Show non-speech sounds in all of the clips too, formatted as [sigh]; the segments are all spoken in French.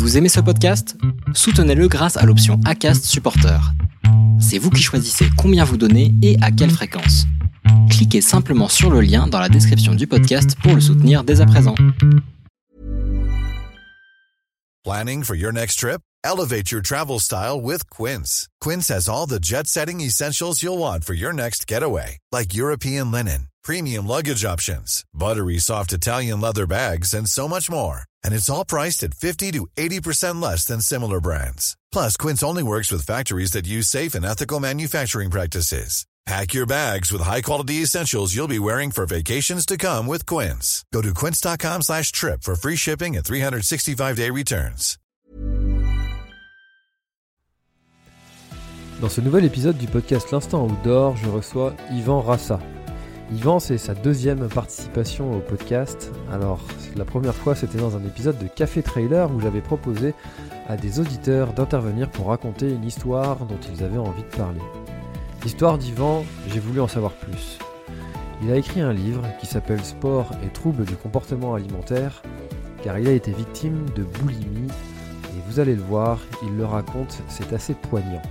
Vous aimez ce podcast? Soutenez-le grâce à l'option ACAST Supporter. C'est vous qui choisissez combien vous donnez et à quelle fréquence. Cliquez simplement sur le lien dans la description du podcast pour le soutenir dès à présent. Planning for your next trip? Elevate your travel style with Quince. Quince has all the jet setting essentials you'll want for your next getaway, like European linen, premium luggage options, buttery soft Italian leather bags, and so much more. And it's all priced at 50 to 80% less than similar brands. Plus, Quince only works with factories that use safe and ethical manufacturing practices. Pack your bags with high-quality essentials you'll be wearing for vacations to come with Quince. Go to quince.com slash trip for free shipping and 365-day returns. Dans ce nouvel épisode du podcast L'Instant Outdoor, je reçois Yvan Rassa. Yvan, c'est sa deuxième participation au podcast. Alors, la première fois, c'était dans un épisode de Café Trailer où j'avais proposé à des auditeurs d'intervenir pour raconter une histoire dont ils avaient envie de parler. L'histoire d'Yvan, j'ai voulu en savoir plus. Il a écrit un livre qui s'appelle Sport et troubles du comportement alimentaire, car il a été victime de boulimie, et vous allez le voir, il le raconte, c'est assez poignant.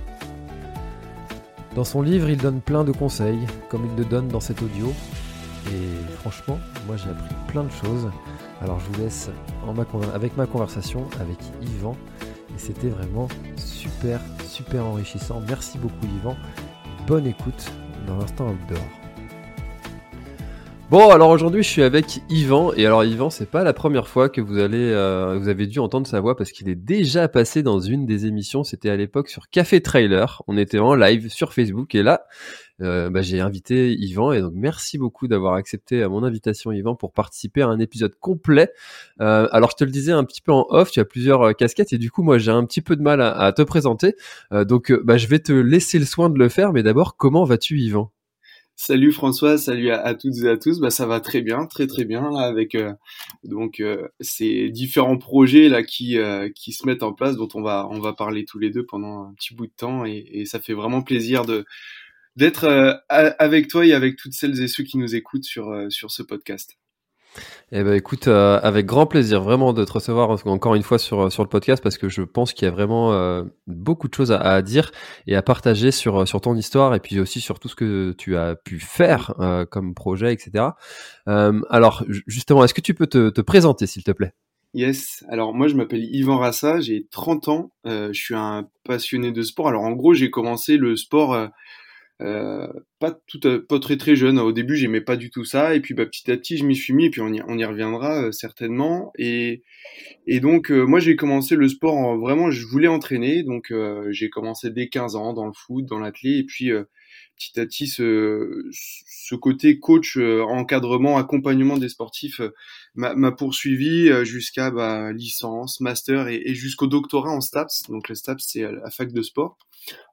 Dans son livre, il donne plein de conseils, comme il le donne dans cet audio, et franchement, moi j'ai appris plein de choses. Alors je vous laisse avec ma conversation avec Yvan, et c'était vraiment super, super enrichissant. Merci beaucoup Yvan bonne écoute dans l'instant outdoor. Bon, alors aujourd'hui, je suis avec Yvan. Et alors, Yvan, c'est pas la première fois que vous allez, euh, vous avez dû entendre sa voix parce qu'il est déjà passé dans une des émissions. C'était à l'époque sur Café Trailer. On était en live sur Facebook. Et là, euh, bah, j'ai invité Yvan. Et donc, merci beaucoup d'avoir accepté mon invitation, Yvan, pour participer à un épisode complet. Euh, alors, je te le disais un petit peu en off, tu as plusieurs casquettes. Et du coup, moi, j'ai un petit peu de mal à, te présenter. donc, bah, je vais te laisser le soin de le faire. Mais d'abord, comment vas-tu, Yvan? Salut François, salut à, toutes et à tous. Bah ça va très bien, très très bien là avec euh, donc euh, ces différents projets là qui euh, qui se mettent en place dont on va on va parler tous les deux pendant un petit bout de temps et, et ça fait vraiment plaisir de d'être avec toi et avec toutes celles et ceux qui nous écoutent sur sur ce podcast. Eh ben écoute, euh, avec grand plaisir vraiment de te recevoir encore une fois sur sur le podcast parce que je pense qu'il y a vraiment euh, beaucoup de choses à, dire et à partager sur ton histoire et puis aussi sur tout ce que tu as pu faire euh, comme projet, etc. alors justement, est-ce que tu peux te, te présenter s'il te plaît? Yes, alors moi je m'appelle Yvan Rassa, j'ai 30 ans, je suis un passionné de sport. Alors en gros j'ai commencé le sport euh, pas tout pas très très jeune. Au début, j'aimais pas du tout ça, et puis bah, petit à petit, je m'y suis mis, et puis on y, on y reviendra euh, certainement. Et, et donc, euh, moi, j'ai commencé le sport vraiment, je voulais entraîner, donc j'ai commencé dès 15 ans dans le foot, dans l'athlé, et puis petit à petit, ce, ce côté coach, encadrement, accompagnement des sportifs m'a poursuivi jusqu'à bah, licence, master et, et jusqu'au doctorat en STAPS. Donc le STAPS, c'est la fac de sport.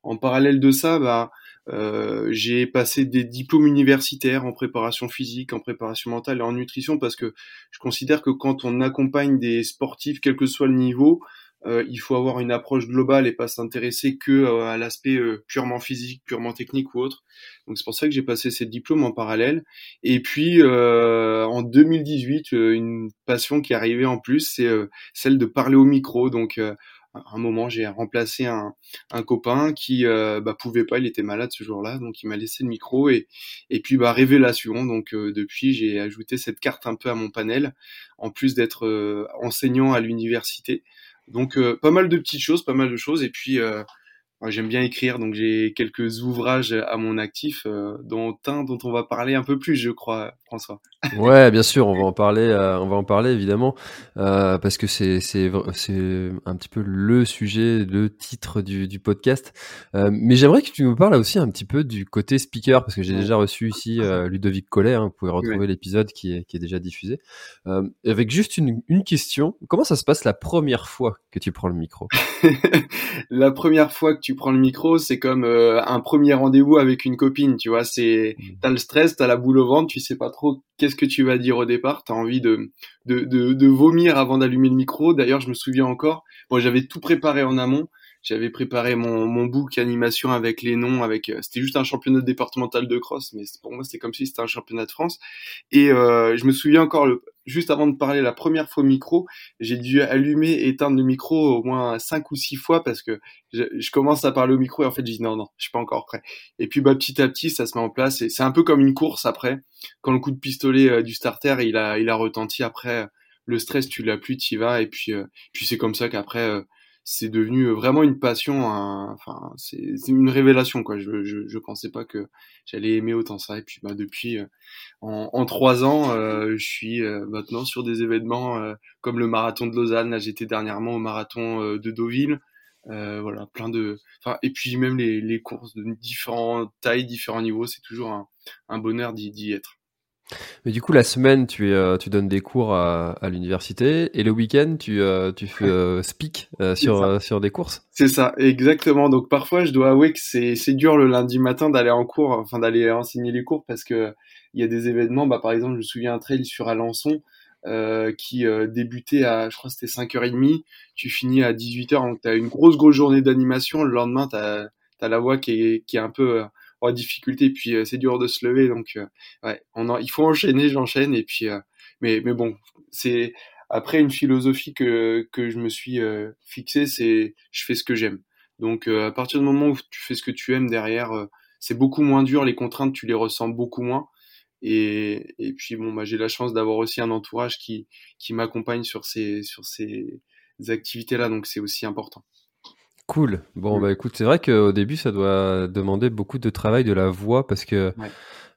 En parallèle de ça, bah, euh, j'ai passé des diplômes universitaires en préparation physique, en préparation mentale et en nutrition parce que je considère que quand on accompagne des sportifs, quel que soit le niveau, euh, il faut avoir une approche globale et pas s'intéresser que euh, à l'aspect purement physique, purement technique ou autre. Donc c'est pour ça que j'ai passé ces diplômes en parallèle. Et puis en 2018, une passion qui est arrivée en plus, c'est celle de parler au micro. Donc un moment, j'ai remplacé un, copain qui euh, bah, pouvait pas, il était malade ce jour-là, donc il m'a laissé le micro et, et puis bah, révélation. Donc euh, depuis, j'ai ajouté cette carte un peu à mon panel, en plus d'être euh, enseignant à l'université. Donc pas mal de petites choses, pas mal de choses, et puis J'aime bien écrire, donc j'ai quelques ouvrages à mon actif, euh, dont un dont on va parler un peu plus, je crois, François. [laughs] ouais, bien sûr, on va en parler, euh, on va en parler évidemment, euh, parce que c'est c'est c'est un petit peu le sujet, le titre du, du podcast. Mais j'aimerais que tu nous parles aussi un petit peu du côté speaker, parce que j'ai déjà reçu ici Ludovic Collet. Hein, vous pouvez retrouver l'épisode qui est qui est déjà diffusé. avec juste une une question, comment ça se passe la première fois que tu prends le micro? [laughs] La première fois que tu prends le micro, c'est comme euh, un premier rendez-vous avec une copine, tu vois. C'est mmh. t'as le stress, t'as la boule au ventre, tu sais pas trop qu'est-ce que tu vas dire au départ. T'as envie de de, de, de vomir avant d'allumer le micro. D'ailleurs, je me souviens encore, moi j'avais tout préparé en amont. J'avais préparé mon, mon book animation avec les noms, avec c'était juste un championnat départemental de cross, mais pour moi c'était comme si c'était un championnat de France. Et je me souviens encore le, juste avant de parler la première fois au micro, j'ai dû allumer et éteindre le micro au moins cinq ou six fois parce que je, commence à parler au micro et en fait je dis non non, je suis pas encore prêt. Et puis bah petit à petit ça se met en place et c'est un peu comme une course après quand le coup de pistolet euh, du starter il a il a retenti après le stress tu l'as plus tu y vas et puis euh, puis c'est comme ça qu'après euh, c'est devenu vraiment une passion. C'est une révélation quoi. Je, je, je pensais pas que j'allais aimer autant ça. Et puis bah depuis en, en trois ans, je suis maintenant sur des événements comme le marathon de Lausanne. Là, j'étais dernièrement au marathon de Deauville. Euh, voilà, plein de. Enfin, et puis même les, courses de différentes tailles, différents niveaux, c'est toujours un bonheur d'y être. Mais du coup, la semaine, tu, euh, tu donnes des cours à, à l'université et le week-end, tu, euh, tu fais euh, speak sur, sur des courses C'est ça, exactement. Donc parfois, je dois avouer que c'est, dur le lundi matin d'aller en cours, enfin d'aller enseigner les cours parce que il y a des événements. Bah, par exemple, je me souviens un trail sur Alençon qui débutait à, je crois c'était 5h30, tu finis à 18h, donc tu as une grosse, grosse journée d'animation. Le lendemain, tu as, la voix qui est, qui est un peu en difficulté. Puis euh, c'est dur de se lever, donc euh, ouais, on il faut enchaîner, j'enchaîne. Et puis, euh, mais mais bon, c'est après une philosophie que que je me suis fixée, c'est je fais ce que j'aime. Donc à partir du moment où tu fais ce que tu aimes derrière, c'est beaucoup moins dur. Les contraintes, tu les ressens beaucoup moins. Et, et puis bon, bah, j'ai la chance d'avoir aussi un entourage qui, qui m'accompagne sur ces, sur ces activités-là, donc c'est aussi important. Cool. Bon, bah écoute, c'est vrai qu'au début, ça doit demander beaucoup de travail de la voix parce que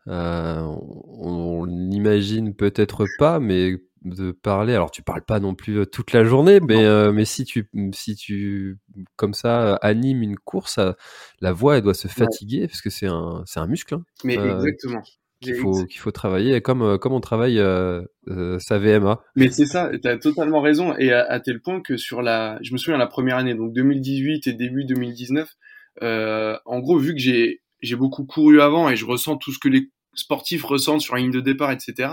euh, on, n'imagine peut-être pas, mais de parler. Alors, tu parles pas non plus euh, toute la journée, mais euh, mais si tu si tu comme ça animes une course, la voix elle doit se fatiguer parce que c'est un c'est un muscle. Hein. Mais exactement qu'il faut, qu'il faut travailler, comme, euh, comme on travaille euh, euh, sa VMA. Mais c'est ça, tu as totalement raison, et à, tel point que sur la, je me souviens la première année, donc 2018 et début 2019, euh, en gros, vu que j'ai, j'ai beaucoup couru avant et je ressens tout ce que les sportifs ressentent sur la ligne de départ, etc.,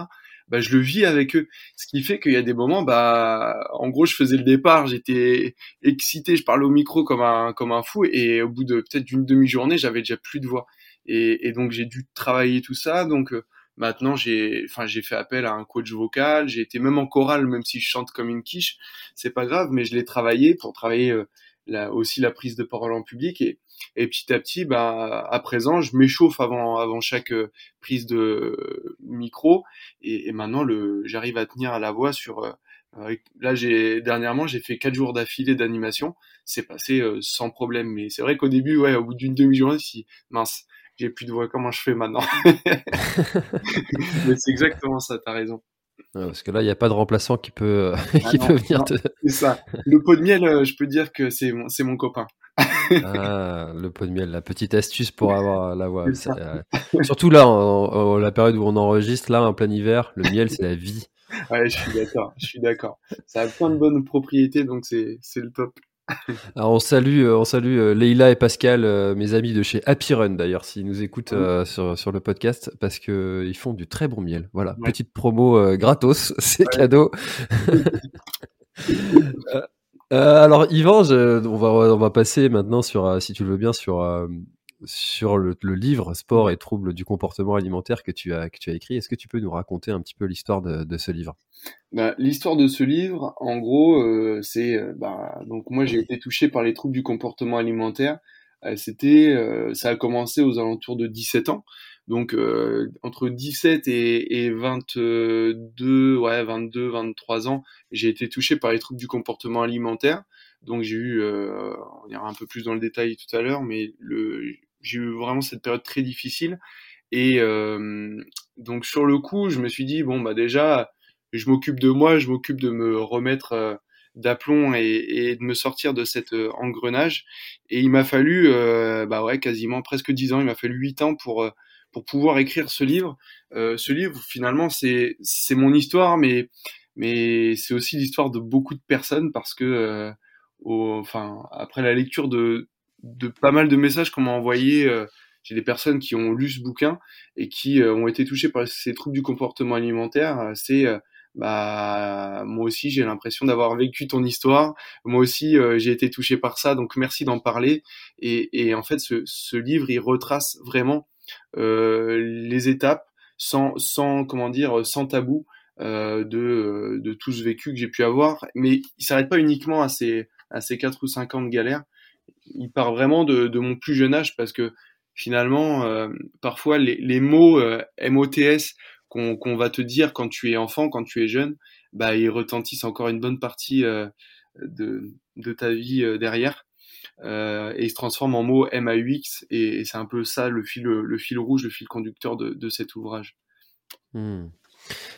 bah, je le vis avec eux. Ce qui fait qu'il y a des moments, bah, en gros, je faisais le départ, j'étais excité, je parlais au micro comme un, comme un fou, et au bout de peut-être d'une demi-journée, j'avais déjà plus de voix. Et, et donc j'ai dû travailler tout ça. Donc euh, maintenant j'ai, enfin j'ai fait appel à un coach vocal. J'ai été même en chorale, même si je chante comme une quiche, c'est pas grave. Mais je l'ai travaillé pour travailler euh, la, aussi la prise de parole en public et, et petit à petit, bah, à présent, je m'échauffe avant, avant chaque euh, prise de micro et, et maintenant, le, j'arrive à tenir à la voix sur. là, j'ai dernièrement, j'ai fait quatre jours d'affilée d'animation. C'est passé sans problème, mais c'est vrai qu'au début, ouais, au bout d'une demi-journée, si mince, j'ai plus de voix, comment je fais maintenant [laughs] [laughs] Mais c'est exactement ça, t'as raison. parce que là, il n'y a pas de remplaçant qui peut, [laughs] ah qui peut venir te... C'est ça. Le pot de miel, euh, je peux dire que c'est mon, c'est mon copain. ah, le pot de miel, la petite astuce pour avoir la voix. Euh, surtout là, en, la période où on enregistre, là, en plein hiver, le miel, c'est la vie. Ouais, je suis d'accord, je suis d'accord. Ça a plein de bonnes propriétés, donc c'est, c'est le top. Alors on salue, euh, on salue euh, Leïla et Pascal, euh, mes amis de chez Happy Run d'ailleurs, s'ils nous écoutent sur, sur, le podcast, parce que ils font du très bon miel. Voilà, petite promo gratos, [laughs] c'est cadeau. [laughs] alors Yvan, on va on va passer maintenant sur, si tu le veux bien, sur sur le, livre Sport et troubles du comportement alimentaire que tu as, que tu as écrit. Est-ce que tu peux nous raconter un petit peu l'histoire de, ce livre? Bah, L'histoire de ce livre, en gros, euh, c'est euh, bah, donc moi j'ai été touché par les troubles du comportement alimentaire. Euh, c'était, ça a commencé aux alentours de 17 ans. Donc entre 17 et, et 22, ouais 22, 23 ans, j'ai été touché par les troubles du comportement alimentaire. Donc j'ai eu, on ira un peu plus dans le détail tout à l'heure, mais le, j'ai eu vraiment cette période très difficile. Et euh, donc sur le coup, je me suis dit bon bah déjà, je m'occupe de moi, je m'occupe de me remettre euh, d'aplomb et, de me sortir de cet euh, engrenage. Et il m'a fallu bah ouais quasiment presque dix ans. Il m'a fallu huit ans pour pour pouvoir écrire ce livre. ce livre finalement c'est c'est mon histoire, mais mais c'est aussi l'histoire de beaucoup de personnes parce que enfin après la lecture de de pas mal de messages qu'on m'a envoyés. Euh, j'ai des personnes qui ont lu ce bouquin et qui euh, ont été touchées par ces troubles du comportement alimentaire. Euh, c'est bah moi aussi j'ai l'impression d'avoir vécu ton histoire. Moi aussi j'ai été touché par ça, donc merci d'en parler. Et, et, en fait ce, ce livre il retrace vraiment les étapes sans, sans comment dire sans tabou de, de tout ce vécu que j'ai pu avoir. Mais il s'arrête pas uniquement à ces, à ces 4 ou 5 ans de galère. Il part vraiment de, mon plus jeune âge parce que finalement, euh, parfois les, les mots euh, MOTS qu'on va te dire quand tu es enfant, quand tu es jeune, bah, ils retentissent encore une bonne partie euh, de, de ta vie euh, derrière. Et ils se transforment en mots MAUX et, et c'est un peu ça le fil, le fil rouge, le fil conducteur de, cet ouvrage. Hmm.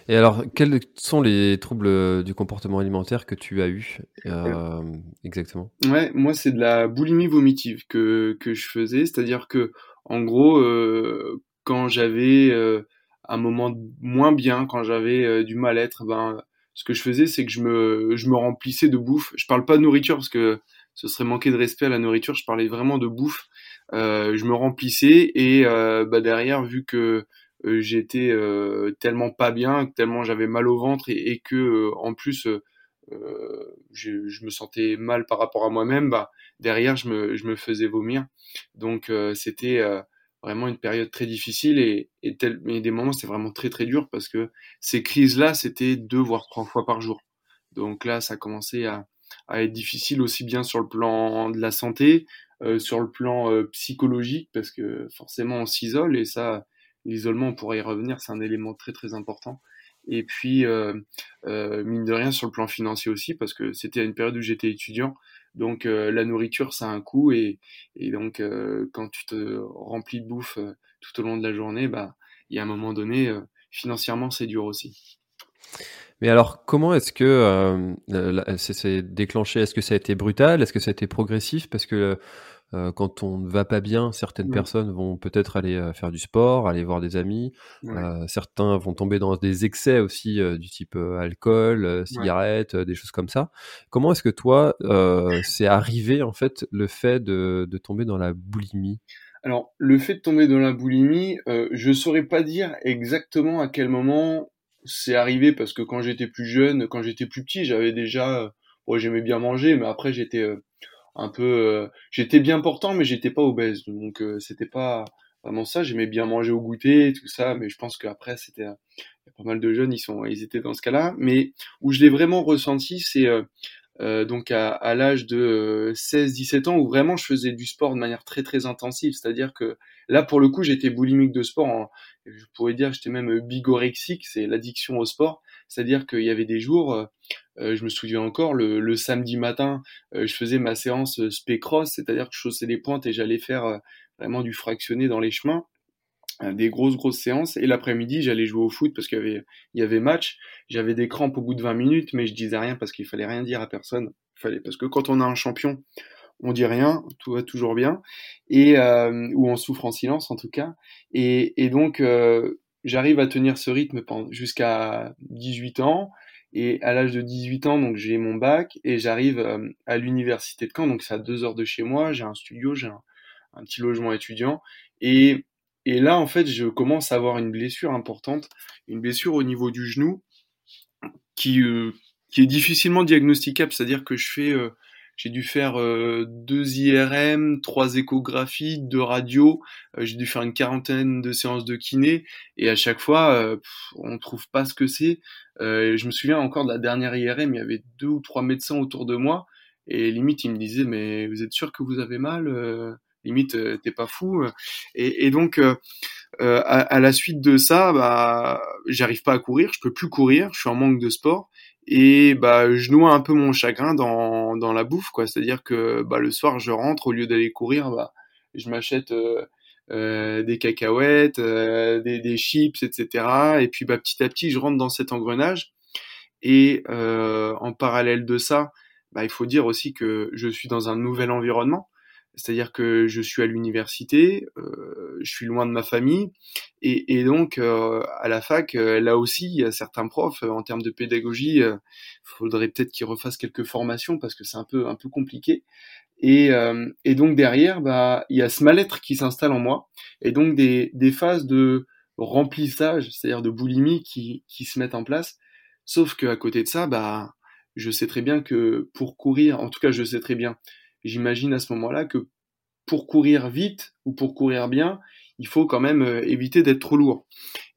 Et alors, quels sont les troubles du comportement alimentaire que tu as eu euh, exactement? Ouais, moi c'est de la boulimie vomitive que, que je faisais, c'est-à-dire que en gros, euh, quand j'avais euh, un moment moins bien, quand j'avais euh, du mal-être, ben ce que je faisais, c'est que je me, je me remplissais de bouffe. Je parle pas de nourriture parce que ce serait manquer de respect à la nourriture. Je parlais vraiment de bouffe. Euh, je me remplissais et bah derrière, vu que euh, j'étais euh, tellement pas bien, tellement j'avais mal au ventre et, et que euh, en plus je, je, me sentais mal par rapport à moi-même, bah derrière je me, je me faisais vomir. Donc c'était vraiment une période très difficile et, et, tel, mais des moments c'était vraiment très très dur parce que ces crises-là c'était deux voire trois fois par jour. Donc là ça commençait à, à être difficile aussi bien sur le plan de la santé, euh, sur le plan euh, psychologique parce que forcément on s'isole et ça l'isolement, on pourrait y revenir, c'est un élément très très important. Et puis, euh, euh, mine de rien, sur le plan financier aussi, parce que c'était à une période où j'étais étudiant. Donc, euh, la nourriture, ça a un coût. Et, donc, quand tu te remplis de bouffe tout au long de la journée, bah, il y a un moment donné, financièrement, c'est dur aussi. Mais alors, comment est-ce que c'est déclenché? Est-ce que ça a été brutal? Est-ce que ça a été progressif? Parce que euh, quand on ne va pas bien, certaines ouais. personnes vont peut-être aller euh, faire du sport, aller voir des amis. Ouais. Euh, certains vont tomber dans des excès aussi euh, du type alcool, cigarettes, ouais. des choses comme ça. Comment est-ce que toi, c'est arrivé en fait le fait de, de, tomber dans la boulimie? Alors, le fait de tomber dans la boulimie, je saurais pas dire exactement à quel moment c'est arrivé parce que quand j'étais plus jeune, quand j'étais plus petit, j'avais déjà, bon, j'aimais bien manger, mais après j'étais un peu euh, j'étais bien portant mais j'étais pas obèse. Donc euh, c'était pas vraiment ça. J'aimais bien manger au goûter tout ça mais je pense qu'après c'était euh, pas mal de jeunes ils sont ils étaient dans ce cas-là. Mais où je l'ai vraiment ressenti c'est euh, donc à, à l'âge de 16-17 ans où vraiment je faisais du sport de manière très très intensive. C'est-à-dire que là pour le coup j'étais boulimique de sport je pourrais dire j'étais même bigorexique c'est l'addiction au sport. C'est-à-dire qu'il y avait des jours, euh, euh, je me souviens encore, le, samedi matin, euh, je faisais ma séance spé-cross, c'est-à-dire que je chaussais les pointes et j'allais faire vraiment du fractionné dans les chemins des grosses grosses séances. Et l'après-midi j'allais jouer au foot parce qu'il y avait match. J'avais des crampes au bout de 20 minutes mais je disais rien parce qu'il fallait rien dire à personne. Fallait parce que quand on a un champion on dit rien tout va toujours bien. Et euh, ou on souffre en silence en tout cas. Et, donc euh, j'arrive à tenir ce rythme jusqu'à 18 ans. Et à l'âge de 18 ans, donc j'ai mon bac et j'arrive euh, à l'université de Caen, donc c'est à deux heures de chez moi. J'ai un studio, j'ai un, petit logement étudiant. Et, et là, en fait, je commence à avoir une blessure importante, une blessure au niveau du genou qui, euh, qui est difficilement diagnosticable. C'est-à-dire que je fais euh, j'ai dû faire euh, deux IRM, trois échographies, deux radios. Euh, j'ai dû faire une quarantaine de séances de kiné. Et à chaque fois, euh, pff, on trouve pas ce que c'est. Euh, je me souviens encore de la dernière IRM, il y avait deux ou trois médecins autour de moi. Et limite, ils me disaient, mais vous êtes sûr que vous avez mal euh, Limite, t'es pas fou. Et, et donc, à, à, la suite de ça, bah, j'arrive pas à courir, je peux plus courir, je suis en manque de sport et bah je noie un peu mon chagrin dans, dans la bouffe quoi. C'est à dire que bah le soir je rentre au lieu d'aller courir bah je m'achète euh, euh, des cacahuètes euh, des, des, chips etc et puis bah petit à petit je rentre dans cet engrenage. Et en parallèle de ça bah il faut dire aussi que je suis dans un nouvel environnement c'est-à-dire que je suis à l'université, euh, je suis loin de ma famille, et, donc euh, à la fac, euh, là aussi, il y a certains profs en termes de pédagogie, il faudrait peut-être qu'ils refassent quelques formations parce que c'est un peu un peu compliqué. Et, et donc derrière, bah, il y a ce mal-être qui s'installe en moi, et donc des, des phases de remplissage, c'est-à-dire de boulimie qui, qui se mettent en place, Sauf qu'à côté de ça, bah, je sais très bien que pour courir, en tout cas, je sais très bien, j'imagine à ce moment-là que pour courir vite ou pour courir bien, il faut quand même euh, éviter d'être trop lourd.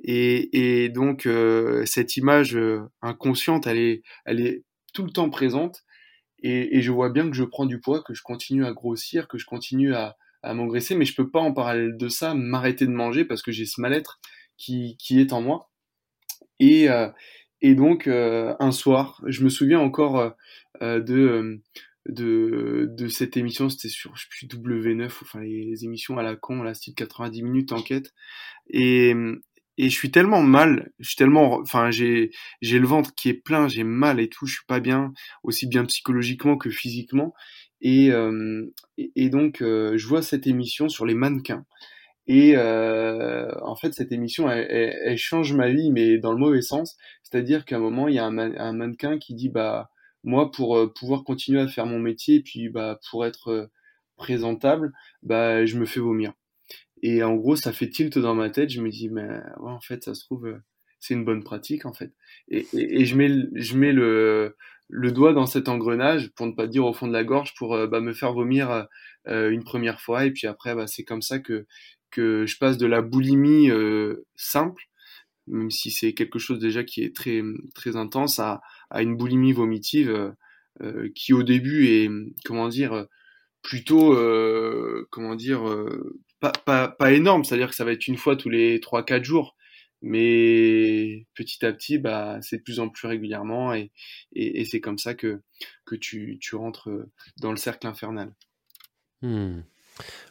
Et, donc euh, cette image euh, inconsciente, elle est, elle est tout le temps présente. Et, je vois bien que je prends du poids, que je continue à grossir, que je continue à, m'engraisser, mais je peux pas en parallèle de ça m'arrêter de manger parce que j'ai ce mal-être qui, qui est en moi. Et donc un soir, je me souviens encore de de, de cette émission, c'était sur, je sais plus, W9, enfin les émissions à la con, là, style 90 minutes enquête. Et, et je suis tellement mal, je suis tellement, enfin j'ai j'ai le ventre qui est plein, j'ai mal et tout, je suis pas bien, aussi bien psychologiquement que physiquement. Et, euh, et, donc euh, je vois cette émission sur les mannequins. Et euh, en fait, cette émission, elle, elle, elle, change ma vie, mais dans le mauvais sens. C'est-à-dire qu'à un moment, il y a un, un mannequin qui dit, bah moi pour euh, pouvoir continuer à faire mon métier et puis bah pour être euh, présentable bah je me fais vomir. Et en gros ça fait tilt dans ma tête je me dis mais ouais, en fait ça se trouve euh, c'est une bonne pratique en fait. Et, et, je mets je mets le le doigt dans cet engrenage pour ne pas dire au fond de la gorge pour bah, me faire vomir une première fois. Et puis après bah, c'est comme ça que que je passe de la boulimie simple même si c'est quelque chose déjà qui est très très intense à à une boulimie vomitive euh, euh, qui au début est comment dire plutôt euh, comment dire pas, pas, pas énorme, c'est-à-dire que ça va être une fois tous les 3-4 jours, mais petit à petit, bah, c'est de plus en plus régulièrement et, et, et c'est comme ça que, que tu, tu rentres dans le cercle infernal. Hmm.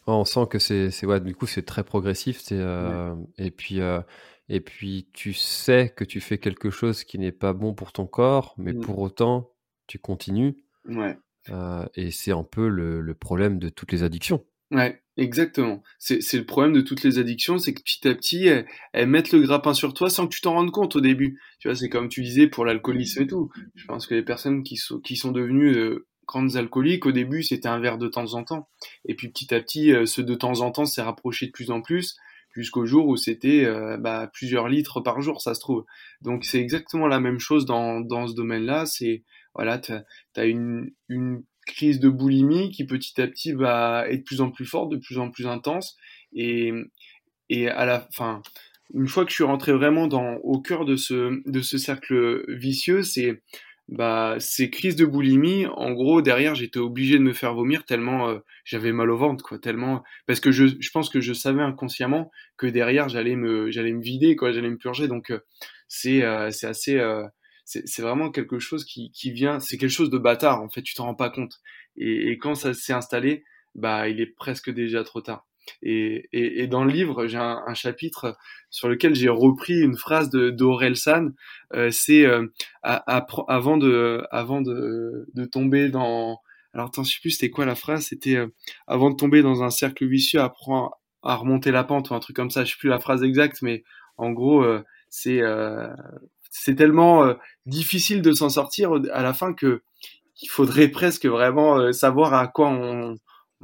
on sent que c'est, ouais, du coup, c'est très progressif. C'est, euh, ouais. Et puis, euh, et puis tu sais que tu fais quelque chose qui n'est pas bon pour ton corps, mais mmh. pour autant, tu continues. Ouais. Euh, et c'est un peu le, le, problème de toutes les addictions. Ouais, exactement. C'est le problème de toutes les addictions, c'est que petit à petit, elles, elles, mettent le grappin sur toi sans que tu t'en rendes compte au début. Tu vois, c'est comme tu disais pour l'alcoolisme et tout. Je pense que les personnes qui sont, qui sont devenues euh, grandes alcooliques, au début, c'était un verre de temps en temps. Et puis petit à petit, euh, ce de temps en temps s'est rapproché de plus en plus jusqu'au jour où c'était euh, bah, plusieurs litres par jour, ça se trouve. Donc c'est exactement la même chose dans, dans ce domaine-là. C'est voilà, tu as, une, une crise de boulimie qui petit à petit va être de plus en plus forte, de plus en plus intense. Et, et à la fin, une fois que je suis rentré vraiment dans, au cœur de ce, de ce cercle vicieux, c'est bah ces crises de boulimie en gros derrière j'étais obligé de me faire vomir tellement euh, j'avais mal au ventre quoi tellement parce que je, je pense que je savais inconsciemment que derrière j'allais me j'allais me vider quoi j'allais me purger. Donc euh, c'est euh, c'est assez euh, c'est vraiment quelque chose qui qui vient c'est quelque chose de bâtard en fait tu t'en rends pas compte. Et, et quand ça s'est installé bah il est presque déjà trop tard et, dans le livre, j'ai un, chapitre sur lequel j'ai repris une phrase d'Aurel San. Euh, c'est euh, avant de avant de, tomber dans alors attends, je sais plus c'était quoi la phrase. C'était euh, avant de tomber dans un cercle vicieux, apprends à remonter la pente ou un truc comme ça. Je sais plus la phrase exacte, mais en gros, c'est c'est tellement difficile de s'en sortir à la fin que il faudrait presque vraiment savoir à quoi on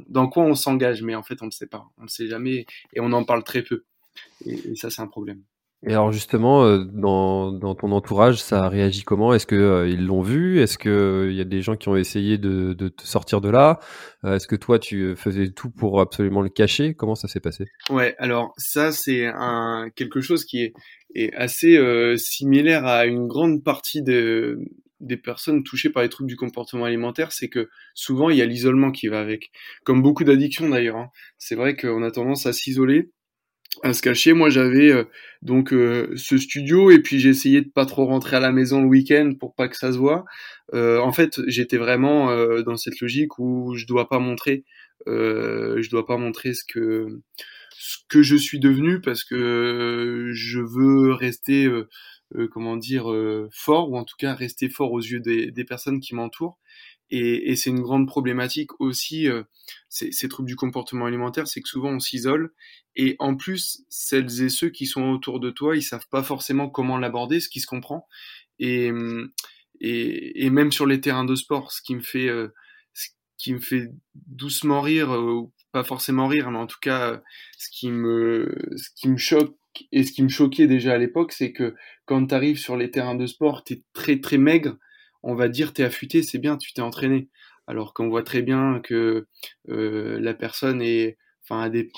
dans quoi on s'engage, mais en fait, on ne sait pas. On ne sait jamais et on en parle très peu. Et, et ça, c'est un problème. Et alors justement, euh, dans, dans, ton entourage, ça a réagi comment? Est-ce que euh, ils l'ont vu? Est-ce que il euh, y a des gens qui ont essayé de, de te sortir de là? Est-ce que toi, tu faisais tout pour absolument le cacher? Comment ça s'est passé? Ouais, alors ça, c'est un quelque chose qui est, est assez similaire à une grande partie de, des personnes touchées par les troubles du comportement alimentaire, c'est que souvent il y a l'isolement qui va avec. Comme beaucoup d'addictions d'ailleurs. Hein. C'est vrai qu'on a tendance à s'isoler, à se cacher. Moi j'avais euh, donc euh, ce studio et puis j'ai essayé de pas trop rentrer à la maison le week-end pour pas que ça se voit. Euh, en fait j'étais vraiment euh, dans cette logique où je dois pas montrer, je dois pas montrer ce que ce que je suis devenu parce que je veux rester comment dire, euh, fort, ou en tout cas rester fort aux yeux des, des personnes qui m'entourent. Et, et c'est une grande problématique aussi, euh, ces, ces troubles du comportement alimentaire, c'est que souvent on s'isole, et en plus, celles et ceux qui sont autour de toi, ils savent pas forcément comment l'aborder, ce qui se comprend. Et, et, et, même sur les terrains de sport, ce qui me fait, euh, ce qui me fait doucement rire, euh, pas forcément rire, mais en tout cas, ce qui me, ce qui me choque et ce qui me choquait déjà à l'époque, c'est que quand tu arrives sur les terrains de sport, tu es très très maigre, on va dire tu es affûté, c'est bien, tu t'es entraîné. Alors qu'on voit très bien que euh, la personne est, enfin, a des,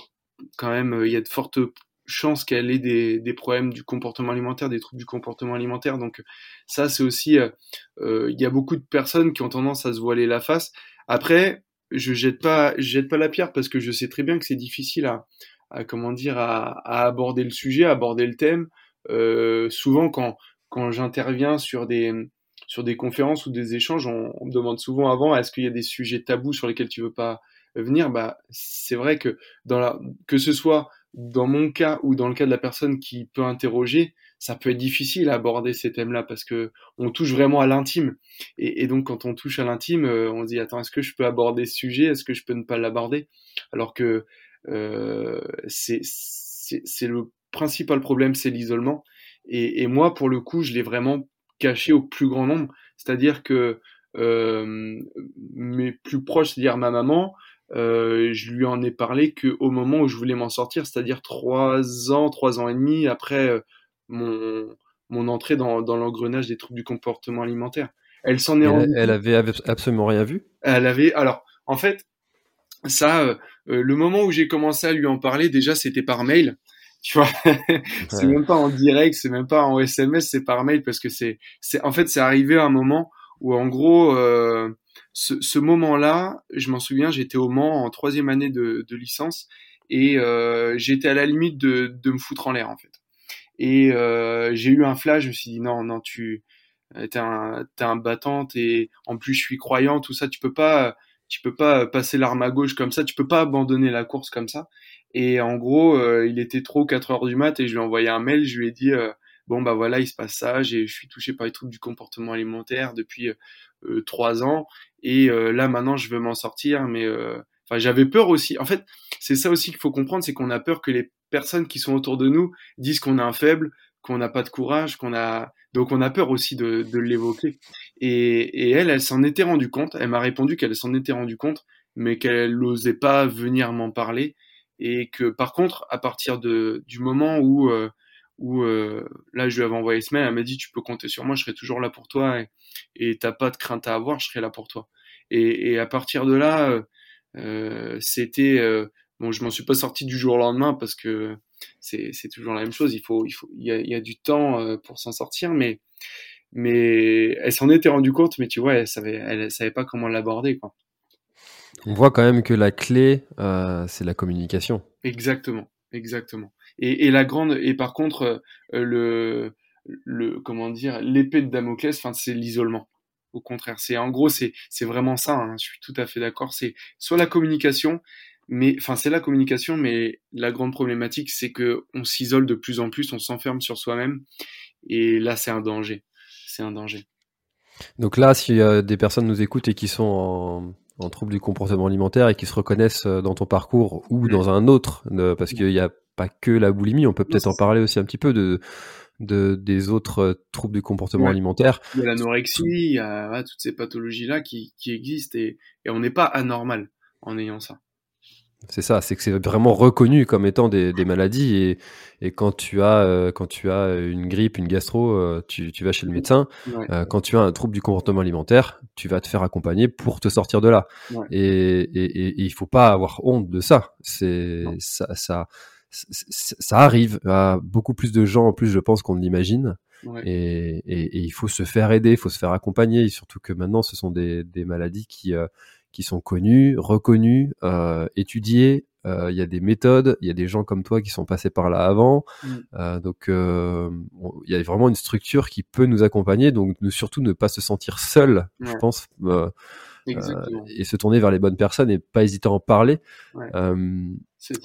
quand même, il y a de fortes chances qu'elle ait des, des, problèmes du comportement alimentaire, des troubles du comportement alimentaire. Donc ça, c'est aussi, euh, euh, il y a beaucoup de personnes qui ont tendance à se voiler la face. Après, je jette pas, je jette pas la pierre parce que je sais très bien que c'est difficile à, à, comment dire, à, à, aborder le sujet, à aborder le thème. Euh, souvent, quand quand j'interviens sur des sur des conférences ou des échanges, on, me demande souvent avant est-ce qu'il y a des sujets tabous sur lesquels tu veux pas venir? Bah, c'est vrai que dans la, que ce soit dans mon cas ou dans le cas de la personne qui peut interroger, ça peut être difficile à aborder ces thèmes-là parce que on touche vraiment à l'intime. Et, et, donc, quand on touche à l'intime, euh, on se dit attends, est-ce que je peux aborder ce sujet? Est-ce que je peux ne pas l'aborder? Alors que c'est le principal problème, c'est l'isolement. Et, et, moi, pour le coup, je l'ai vraiment caché au plus grand nombre. C'est-à-dire que euh, mes plus proches, c'est-à-dire ma maman, euh, je lui en ai parlé qu'au moment où je voulais m'en sortir, c'est-à-dire trois ans, trois ans et demi après euh, mon, mon entrée dans, dans l'engrenage des troubles du comportement alimentaire. Elle s'en est elle, elle avait absolument rien vu? Elle avait, alors, en fait, ça, euh, euh, le moment où j'ai commencé à lui en parler, déjà, c'était par mail. [laughs] Tu vois, c'est même pas en direct, c'est même pas en SMS, c'est par mail parce que c'est, c'est, en fait, c'est arrivé à un moment où, en gros, euh, ce, ce moment-là, je m'en souviens, j'étais au Mans en troisième année de, de licence et euh, j'étais à la limite de, de me foutre en l'air en fait. Et euh, j'ai eu un flash, je me suis dit non, non, tu t'es un, t'es un battant, et en plus je suis croyant, tout ça, tu peux pas, tu peux pas passer l'arme à gauche comme ça, tu peux pas abandonner la course comme ça. Et en gros, euh, il était trop 4 heures du mat et je lui ai envoyé un mail, je lui ai dit euh, bon bah voilà, il se passe ça, je suis touché par les troubles du comportement alimentaire depuis euh, 3 ans et euh, là maintenant je veux m'en sortir, mais enfin j'avais peur aussi. En fait, c'est ça aussi qu'il faut comprendre, c'est qu'on a peur que les personnes qui sont autour de nous disent qu'on est un faible, qu'on n'a pas de courage, qu'on a donc on a peur aussi de, de l'évoquer. Et, et, elle, elle s'en était rendue compte. Elle m'a répondu qu'elle s'en était rendue compte, mais qu'elle n'osait pas venir m'en parler. Et que par contre, à partir de du moment où euh, où euh, là je lui avais envoyé ce mail, elle m'a dit tu peux compter sur moi, je serai toujours là pour toi et t'as pas de crainte à avoir, je serai là pour toi. Et, et à partir de là, euh, c'était bon, je m'en suis pas sorti du jour au lendemain parce que c'est toujours la même chose. Il faut, il faut, il y a, il y a du temps euh, pour s'en sortir, mais mais elle s'en était rendue compte, mais tu vois, elle savait, elle savait pas comment l'aborder, quoi. On voit quand même que la clé, euh, c'est la communication. Exactement, exactement. Et, et la grande, et par contre, euh, le, le, comment dire, l'épée de Damoclès, enfin, c'est l'isolement. Au contraire, c'est en gros, c'est c'est vraiment ça. Hein, je suis tout à fait d'accord. C'est soit la communication, mais enfin c'est la communication, mais la grande problématique c'est que on s'isole de plus en plus, on s'enferme sur soi-même, et là c'est un danger, c'est un danger. Donc là, y a des personnes nous écoutent et qui sont en, en trouble du comportement alimentaire et qui se reconnaissent euh, dans ton parcours ou dans un autre, parce qu'il n'y a pas que la boulimie, on peut peut-être en parler aussi un petit peu de, de des autres euh, troubles du comportement ouais. alimentaire. Il y a l'anorexie, il y a toutes ces pathologies-là qui, qui existent et, et on n'est pas anormal en ayant ça. C'est ça, c'est que c'est vraiment reconnu comme étant des, des maladies et, et, quand tu as euh, quand tu as une grippe, une gastro, euh, tu, tu, vas chez le médecin. Ouais. Euh, quand tu as un trouble du comportement alimentaire, tu vas te faire accompagner pour te sortir de là. Ouais. Et, et, et, il faut pas avoir honte de ça. C'est ça, ça, ça arrive à beaucoup plus de gens en plus, je pense qu'on l'imagine. Ouais. Et, il faut se faire aider, il faut se faire accompagner, surtout que maintenant ce sont des, des maladies qui, qui sont connues, reconnues, euh, étudiées. Euh, il y a des méthodes, il y a des gens comme toi qui sont passés par là avant. Mm. donc il y a vraiment une structure qui peut nous accompagner, donc surtout ne pas se sentir seul, je pense. et se tourner vers les bonnes personnes et pas hésiter à en parler.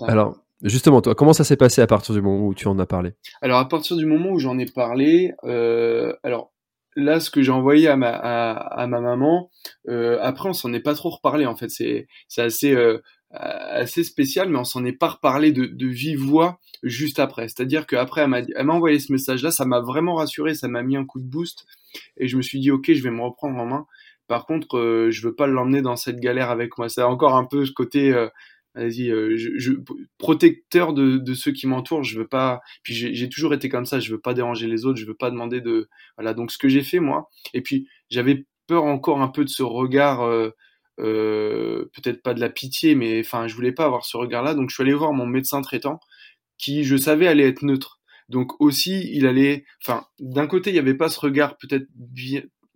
alors, Justement, toi, comment ça s'est passé à partir du moment où tu en as parlé? Alors, à partir du moment où j'en ai parlé, euh, alors là, ce que j'ai envoyé à ma, à, à ma maman, euh, après, on s'en est pas trop reparlé, en fait. C'est, c'est assez, euh, assez spécial, mais on s'en est pas reparlé de, de vive voix juste après. C'est-à-dire qu'après, elle m'a, envoyé ce message-là, ça m'a vraiment rassuré, ça m'a mis un coup de boost, et je me suis dit, ok, je vais me reprendre en main. Par contre, euh, je veux pas l'emmener dans cette galère avec moi. C'est encore un peu ce côté, euh, vas-y, euh, je, je, protecteur de, de ceux qui m'entourent. Je veux pas. Puis j'ai toujours été comme ça. Je veux pas déranger les autres. Je veux pas demander de. Voilà. Donc ce que j'ai fait moi. Et puis j'avais peur encore un peu de ce regard. Euh, euh, peut-être pas de la pitié, mais enfin, je voulais pas avoir ce regard-là. Donc je suis allé voir mon médecin traitant, qui je savais allait être neutre. Donc aussi, il allait. Enfin, d'un côté, il n'y avait pas ce regard peut-être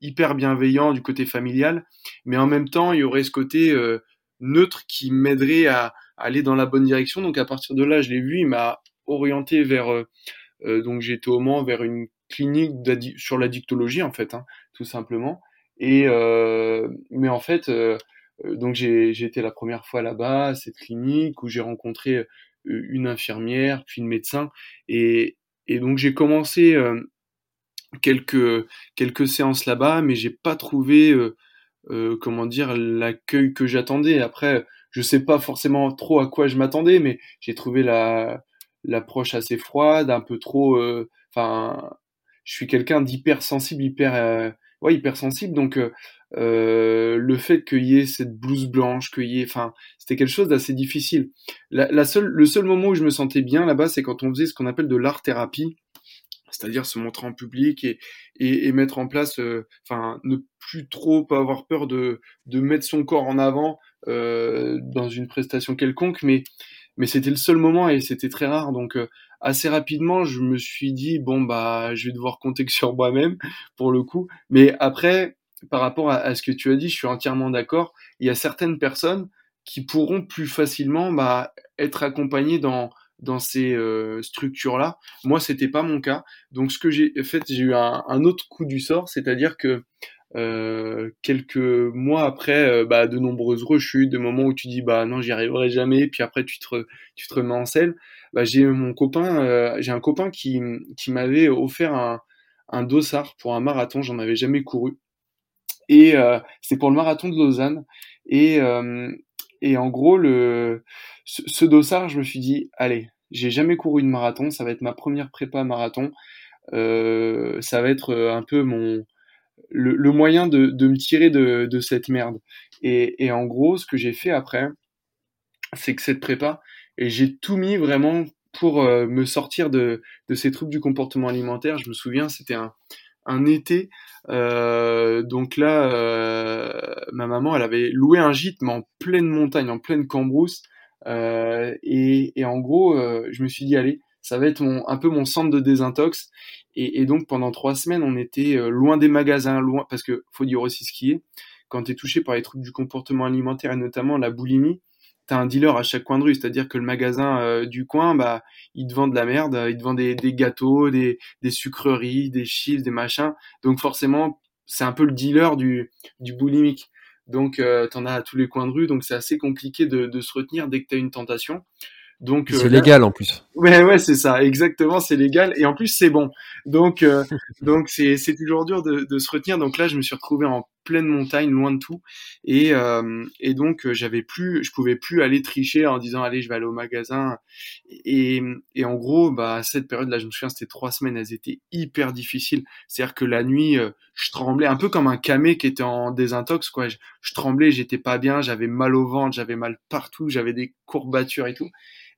hyper bienveillant du côté familial, mais en même temps, il y aurait ce côté euh, neutre qui m'aiderait à, aller dans la bonne direction. Donc à partir de là, je l'ai vu, il m'a orienté vers euh, euh donc j'étais au Mans vers une clinique sur la dictologie en fait, hein, tout simplement. Et euh, mais en fait, euh, donc j'ai été la première fois là-bas, à cette clinique où j'ai rencontré une infirmière, puis une médecin, et, et donc j'ai commencé quelques quelques séances là-bas, mais j'ai pas trouvé euh, euh, comment dire l'accueil que j'attendais. Après, je sais pas forcément trop à quoi je m'attendais, mais j'ai trouvé la l'approche assez froide, un peu trop. Euh, enfin, je suis quelqu'un d'hyper sensible, hyper ouais hyper sensible, donc le fait qu'il y ait cette blouse blanche, qu'il y ait, enfin, c'était quelque chose d'assez difficile. La seule, le seul moment où je me sentais bien là-bas, c'est quand on faisait ce qu'on appelle de l'art thérapie c'est-à-dire se montrer en public et, et, mettre en place, euh, enfin, ne plus trop avoir peur de, de mettre son corps en avant euh, dans une prestation quelconque, mais, mais c'était le seul moment et c'était très rare. Donc, euh, assez rapidement, je me suis dit, bon, bah, je vais devoir compter que sur moi-même, pour le coup. Mais après, par rapport à, à, ce que tu as dit, je suis entièrement d'accord. Il y a certaines personnes qui pourront plus facilement bah, être accompagnées dans dans ces euh, structures-là. Moi, c'était pas mon cas. Donc, ce que j'ai fait, j'ai eu un, un, autre coup du sort, c'est-à-dire que euh, quelques mois après, euh, bah, de nombreuses rechutes, de moments où tu dis bah non, j'y arriverai jamais, puis après tu te tu te remets en selle. Bah, j'ai mon copain, euh, j'ai un copain qui qui m'avait offert un un dossard pour un marathon. J'en avais jamais couru. Et c'est pour le marathon de Lausanne. Et et en gros, ce, dossard, je me suis dit, allez, j'ai jamais couru une marathon, ça va être ma première prépa marathon. Euh, ça va être euh, un peu mon le, moyen de, de, me tirer de, de cette merde. Et, et, en gros, ce que j'ai fait après, c'est que cette prépa, et j'ai tout mis vraiment pour euh, me sortir de, de ces troubles du comportement alimentaire. Je me souviens, c'était un, un été. Euh, donc là, euh, ma maman, elle avait loué un gîte, mais en pleine montagne, en pleine cambrousse. Euh, et, en gros, je me suis dit, allez, ça va être un peu mon centre de désintox. Et, et, donc pendant trois semaines, on était loin des magasins, loin, parce que faut dire aussi ce qui est. Quand tu es touché par les troubles du comportement alimentaire et notamment la boulimie, t'as un dealer à chaque coin de rue, c'est-à-dire que le magasin euh, du coin, bah, il te vend de la merde, il te vend des, des gâteaux, des, des, sucreries, des chips, des machins. Donc forcément, c'est un peu le dealer du, du boulimique. Donc euh, t'en as à tous les coins de rue, donc c'est assez compliqué de, de, se retenir dès que t'as une tentation. Donc c'est euh, légal en plus. Ouais ouais c'est ça exactement c'est légal et en plus c'est bon donc euh, donc c'est c'est toujours dur de, de se retenir donc là je me suis retrouvé en pleine montagne loin de tout. Et euh, et donc euh, j'avais plus je pouvais plus aller tricher en disant allez je vais aller au magasin. Et et en gros bah cette période là je me souviens c'était trois semaines elles étaient hyper difficiles. C'est à dire que la nuit je tremblais un peu comme un camé qui était en désintox quoi. Je, je tremblais j'étais pas bien j'avais mal au ventre j'avais mal partout j'avais des courbatures et tout.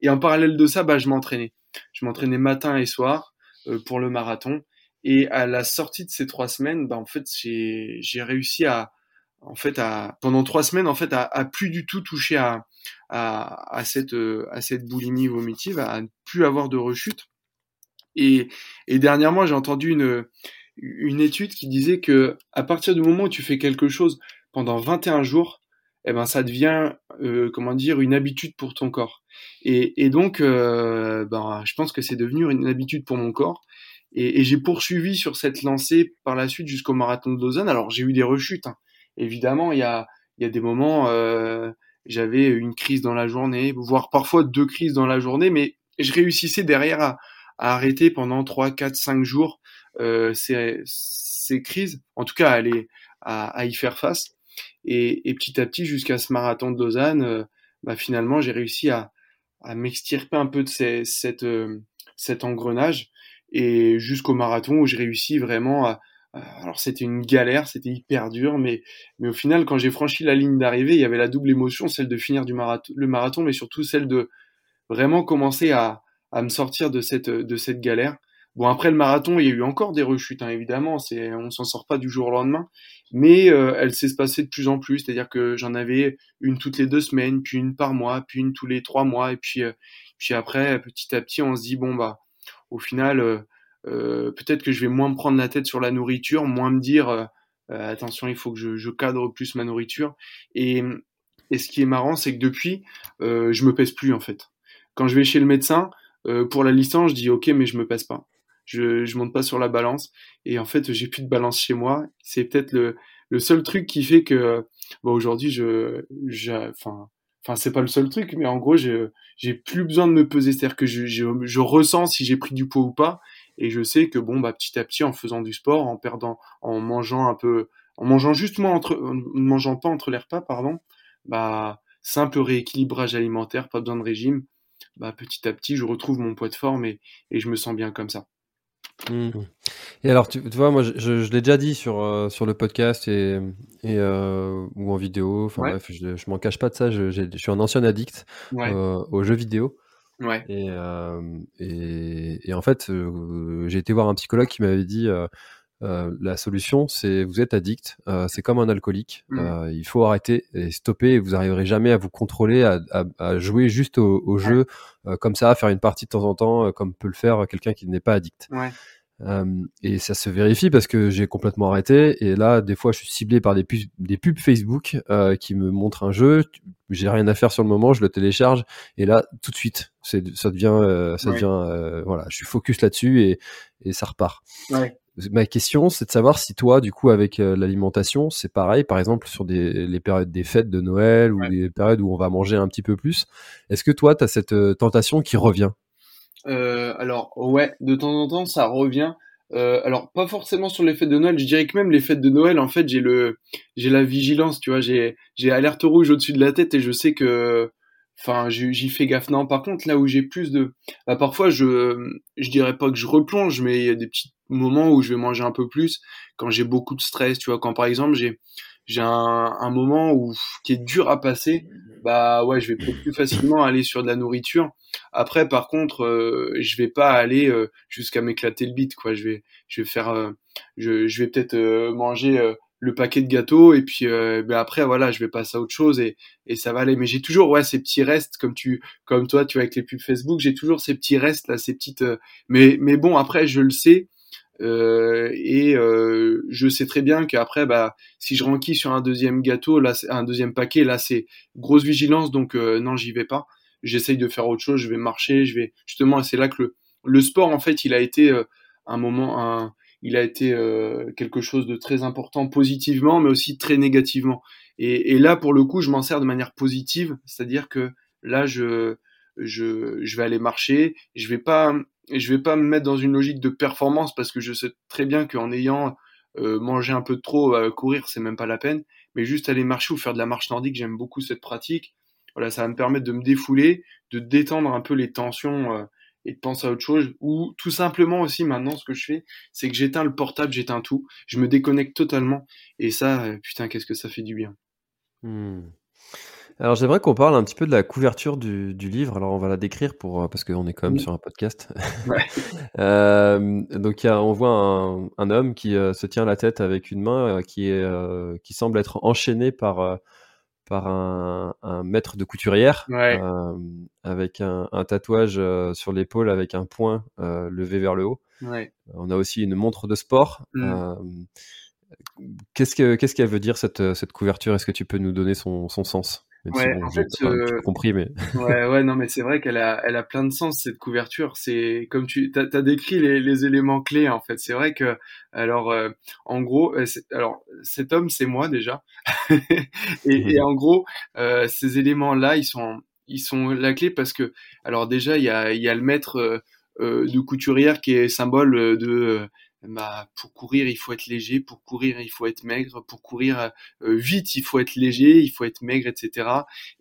Et en parallèle de ça, bah, je m'entraînais. Je m'entraînais matin et soir euh, pour le marathon. Et à la sortie de ces trois semaines, bah, en fait, j'ai réussi à, en fait, à, pendant trois semaines, en fait, à, à plus du tout toucher à, à, à cette, euh, à cette boulimie vomitive, à ne plus avoir de rechute. Et, et dernièrement, j'ai entendu une, une étude qui disait que à partir du moment où tu fais quelque chose pendant 21 jours, eh ben ça devient euh, comment dire une habitude pour ton corps. Et, et donc euh, ben je pense que c'est devenu une habitude pour mon corps. Et, et j'ai poursuivi sur cette lancée par la suite jusqu'au marathon de Lausanne. Alors j'ai eu des rechutes. Hein. Évidemment, il y a y a des moments euh, j'avais une crise dans la journée, voire parfois deux crises dans la journée, mais je réussissais derrière à, à arrêter pendant trois, quatre, cinq jours euh, ces, ces crises. En tout cas, aller à, à y faire face. Et, et petit à petit, jusqu'à ce marathon de Lausanne, euh, bah, finalement, j'ai réussi à, à m'extirper un peu de ces, cette, euh, cet engrenage et jusqu'au marathon où j'ai réussi vraiment à, alors c'était une galère, c'était hyper dur, mais, mais au final, quand j'ai franchi la ligne d'arrivée, il y avait la double émotion, celle de finir du marathon, le marathon, mais surtout celle de vraiment commencer à, à me sortir de cette, de cette galère. Bon, après le marathon, il y a eu encore des rechutes, hein, évidemment. C'est, on s'en sort pas du jour au lendemain, mais euh, elle s'est passée de plus en plus. C'est-à-dire que j'en avais une toutes les deux semaines, puis une par mois, puis une tous les trois mois, et puis, euh, puis après, petit à petit, on se dit bon bah, au final, euh, euh peut-être que je vais moins me prendre la tête sur la nourriture, moins me dire attention, il faut que je, je, cadre plus ma nourriture. Et, et ce qui est marrant, c'est que depuis, je me pèse plus en fait. Quand je vais chez le médecin, pour la licence, je dis ok, mais je me pèse pas je, je monte pas sur la balance et en fait j'ai plus de balance chez moi. C'est peut-être le, le seul truc qui fait que bon, aujourd'hui je, enfin enfin c'est pas le seul truc mais en gros j'ai plus besoin de me peser. C'est-à-dire que je, ressens si j'ai pris du poids ou pas. Et je sais que bon bah petit à petit en faisant du sport en perdant en mangeant un peu en mangeant justement entre en mangeant pas entre les repas pardon bah simple rééquilibrage alimentaire pas besoin de régime bah petit à petit je retrouve mon poids de forme et, et je me sens bien comme ça Mmh. Et alors, tu, tu, vois, moi, je, je, je l'ai déjà dit sur, euh, sur le podcast et, et euh, ou en vidéo. Enfin Ouais. bref, je, je m'en cache pas de ça. Je, suis un ancien addict Ouais, euh, aux jeux vidéo. ouais, Et, et, et en fait, j'ai été voir un psychologue qui m'avait dit euh, la solution, c'est vous êtes addict, euh, c'est comme un alcoolique. Mm. Euh, il faut arrêter et stopper. Et vous arriverez jamais à vous contrôler, à, à, à jouer juste au, au jeu comme ça, à faire une partie de temps en temps, comme peut le faire quelqu'un qui n'est pas addict. ouais, et ça se vérifie parce que j'ai complètement arrêté. Et là, des fois, je suis ciblé par des pubs, des pubs Facebook qui me montrent un jeu. J'ai rien à faire sur le moment, je le télécharge. Et là, tout de suite, ça devient, ça Ouais. devient, voilà, je suis focus là-dessus et, et ça repart. ouais. Ma question, c'est de savoir si toi, du coup, avec euh, l'alimentation, c'est pareil, par exemple, sur des, les périodes des fêtes de Noël ou Ouais. des périodes où on va manger un petit peu plus. Est-ce que toi, tu as cette euh, tentation qui revient? Euh, alors ouais, de temps en temps ça revient. Alors pas forcément sur les fêtes de Noël, je dirais que même les fêtes de Noël, en fait, j'ai le, j'ai la vigilance, tu vois, j'ai, j'ai alerte rouge au-dessus de la tête et je sais que, enfin, j'y fais gaffe. Non, par contre, là où j'ai plus de, bah, parfois je, je dirais pas que je replonge, mais il y a des petits moments où je vais manger un peu plus quand j'ai beaucoup de stress, tu vois, quand par exemple j'ai, j'ai un, un moment où qui est dur à passer, bah ouais, je vais plus facilement aller sur de la nourriture. Après, par contre, euh, je vais pas aller euh, jusqu'à m'éclater le bide, quoi. Je vais, je vais faire, euh, je, je vais peut-être euh, manger euh, le paquet de gâteaux et puis euh, ben après, voilà, je vais passer à autre chose et, et ça va aller. Mais j'ai toujours, ouais, ces petits restes comme tu, comme toi, tu vois, avec les pubs Facebook, j'ai toujours ces petits restes là, ces petites. mais, mais bon, après, je le sais. Euh, et euh, je sais très bien qu'après, bah, si je renquille sur un deuxième gâteau, là, un deuxième paquet, là, c'est grosse vigilance, donc euh, non, j'y vais pas. J'essaye de faire autre chose, je vais marcher, je vais justement, c'est là que le, le sport, en fait, il a été euh, un moment, un, il a été euh, quelque chose de très important positivement, mais aussi très négativement. Et, et là, pour le coup, je m'en sers de manière positive, c'est-à-dire que là, je, je, je vais aller marcher, je vais pas, je vais pas me mettre dans une logique de performance parce que je sais très bien qu'en ayant euh, mangé un peu trop, euh, courir, c'est même pas la peine, mais juste aller marcher ou faire de la marche nordique, j'aime beaucoup cette pratique. Voilà, ça va me permettre de me défouler, de détendre un peu les tensions euh, et de penser à autre chose. Ou tout simplement aussi maintenant, ce que je fais, c'est que j'éteins le portable, j'éteins tout, je me déconnecte totalement. Et ça, euh, putain, qu'est-ce que ça fait du bien. Hmm. Alors j'aimerais qu'on parle un petit peu de la couverture du, du livre. Alors on va la décrire pour euh, parce qu'on est quand même Oui. sur un podcast. [laughs] Ouais. Euh, donc il y a, on voit un, un homme qui euh, se tient la tête avec une main euh, qui est qui semble être enchaîné par par un, un maître de couturière Ouais. avec un, un tatouage sur l'épaule avec un poing euh, levé vers le haut. Ouais. On a aussi une montre de sport. Mm. Qu'est-ce que qu'est-ce qu'elle veut dire cette cette couverture? Est-ce que tu peux nous donner son, son sens? Même Ouais, si bon, en fait, euh, compris, mais [laughs] Ouais, ouais, non, mais c'est vrai qu'elle a, elle a plein de sens cette couverture. C'est comme tu, t'as, t'as décrit les, les éléments clés en fait. C'est vrai que, alors, euh, en gros, euh, alors cet homme, c'est moi déjà. [laughs] et, et en gros, euh, ces éléments-là, ils sont, ils sont la clé parce que, alors déjà, il y a, il y a le maître de couturière qui est symbole de bah, pour courir, il faut être léger, pour courir, il faut être maigre, pour courir euh, vite, il faut être léger, il faut être maigre, etc.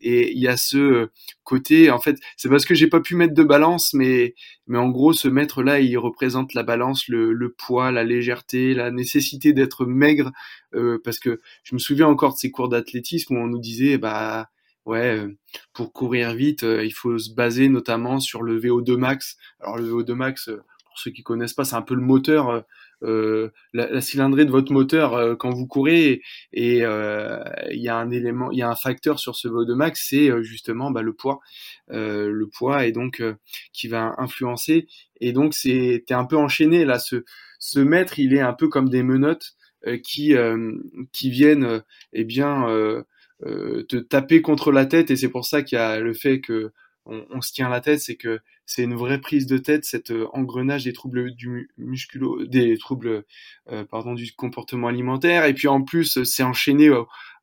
Et il y a ce côté, en fait, c'est parce que j'ai pas pu mettre de balance, mais mais en gros, ce mètre là, il représente la balance, le, poids, la légèreté, la nécessité d'être maigre, euh, parce que je me souviens encore de ces cours d'athlétisme où on nous disait, bah ouais, euh, pour courir vite, il faut se baser notamment sur le VO2 max. Alors le VO2 max, pour ceux qui connaissent pas, c'est un peu le moteur, euh, euh la, la, cylindrée de votre moteur euh, quand vous courez. Et euh, il y a un élément, il y a un facteur sur ce VO2 max, c'est justement bah, le poids, le poids et donc qui va influencer. Et donc c'est, t'es un peu enchaîné là. Ce, ce il est un peu comme des menottes qui qui viennent, eh bien. te taper contre la tête et c'est pour ça qu'il y a le fait que on, se tient la tête, c'est que c'est une vraie prise de tête, cet euh, engrenage des troubles du musculo, des troubles, euh, pardon, du comportement alimentaire. Et puis en plus, c'est enchaîné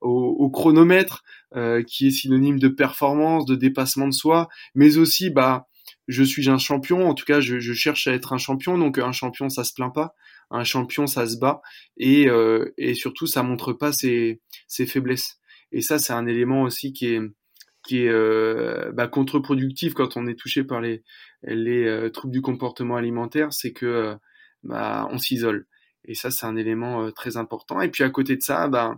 au, chronomètre, euh, qui est synonyme de performance, de dépassement de soi, mais aussi, bah, je suis un champion. En tout cas, je, cherche à être un champion. Donc un champion, ça se plaint pas. Un champion, ça se bat. Et, et surtout, ça montre pas ses, ses faiblesses. Et ça, c'est un élément aussi qui est qui est euh, bah, contre-productif quand on est touché par les, les euh, troubles du comportement alimentaire, c'est que euh, bah, on s'isole. Et ça, c'est un élément très important. Et puis à côté de ça, bah,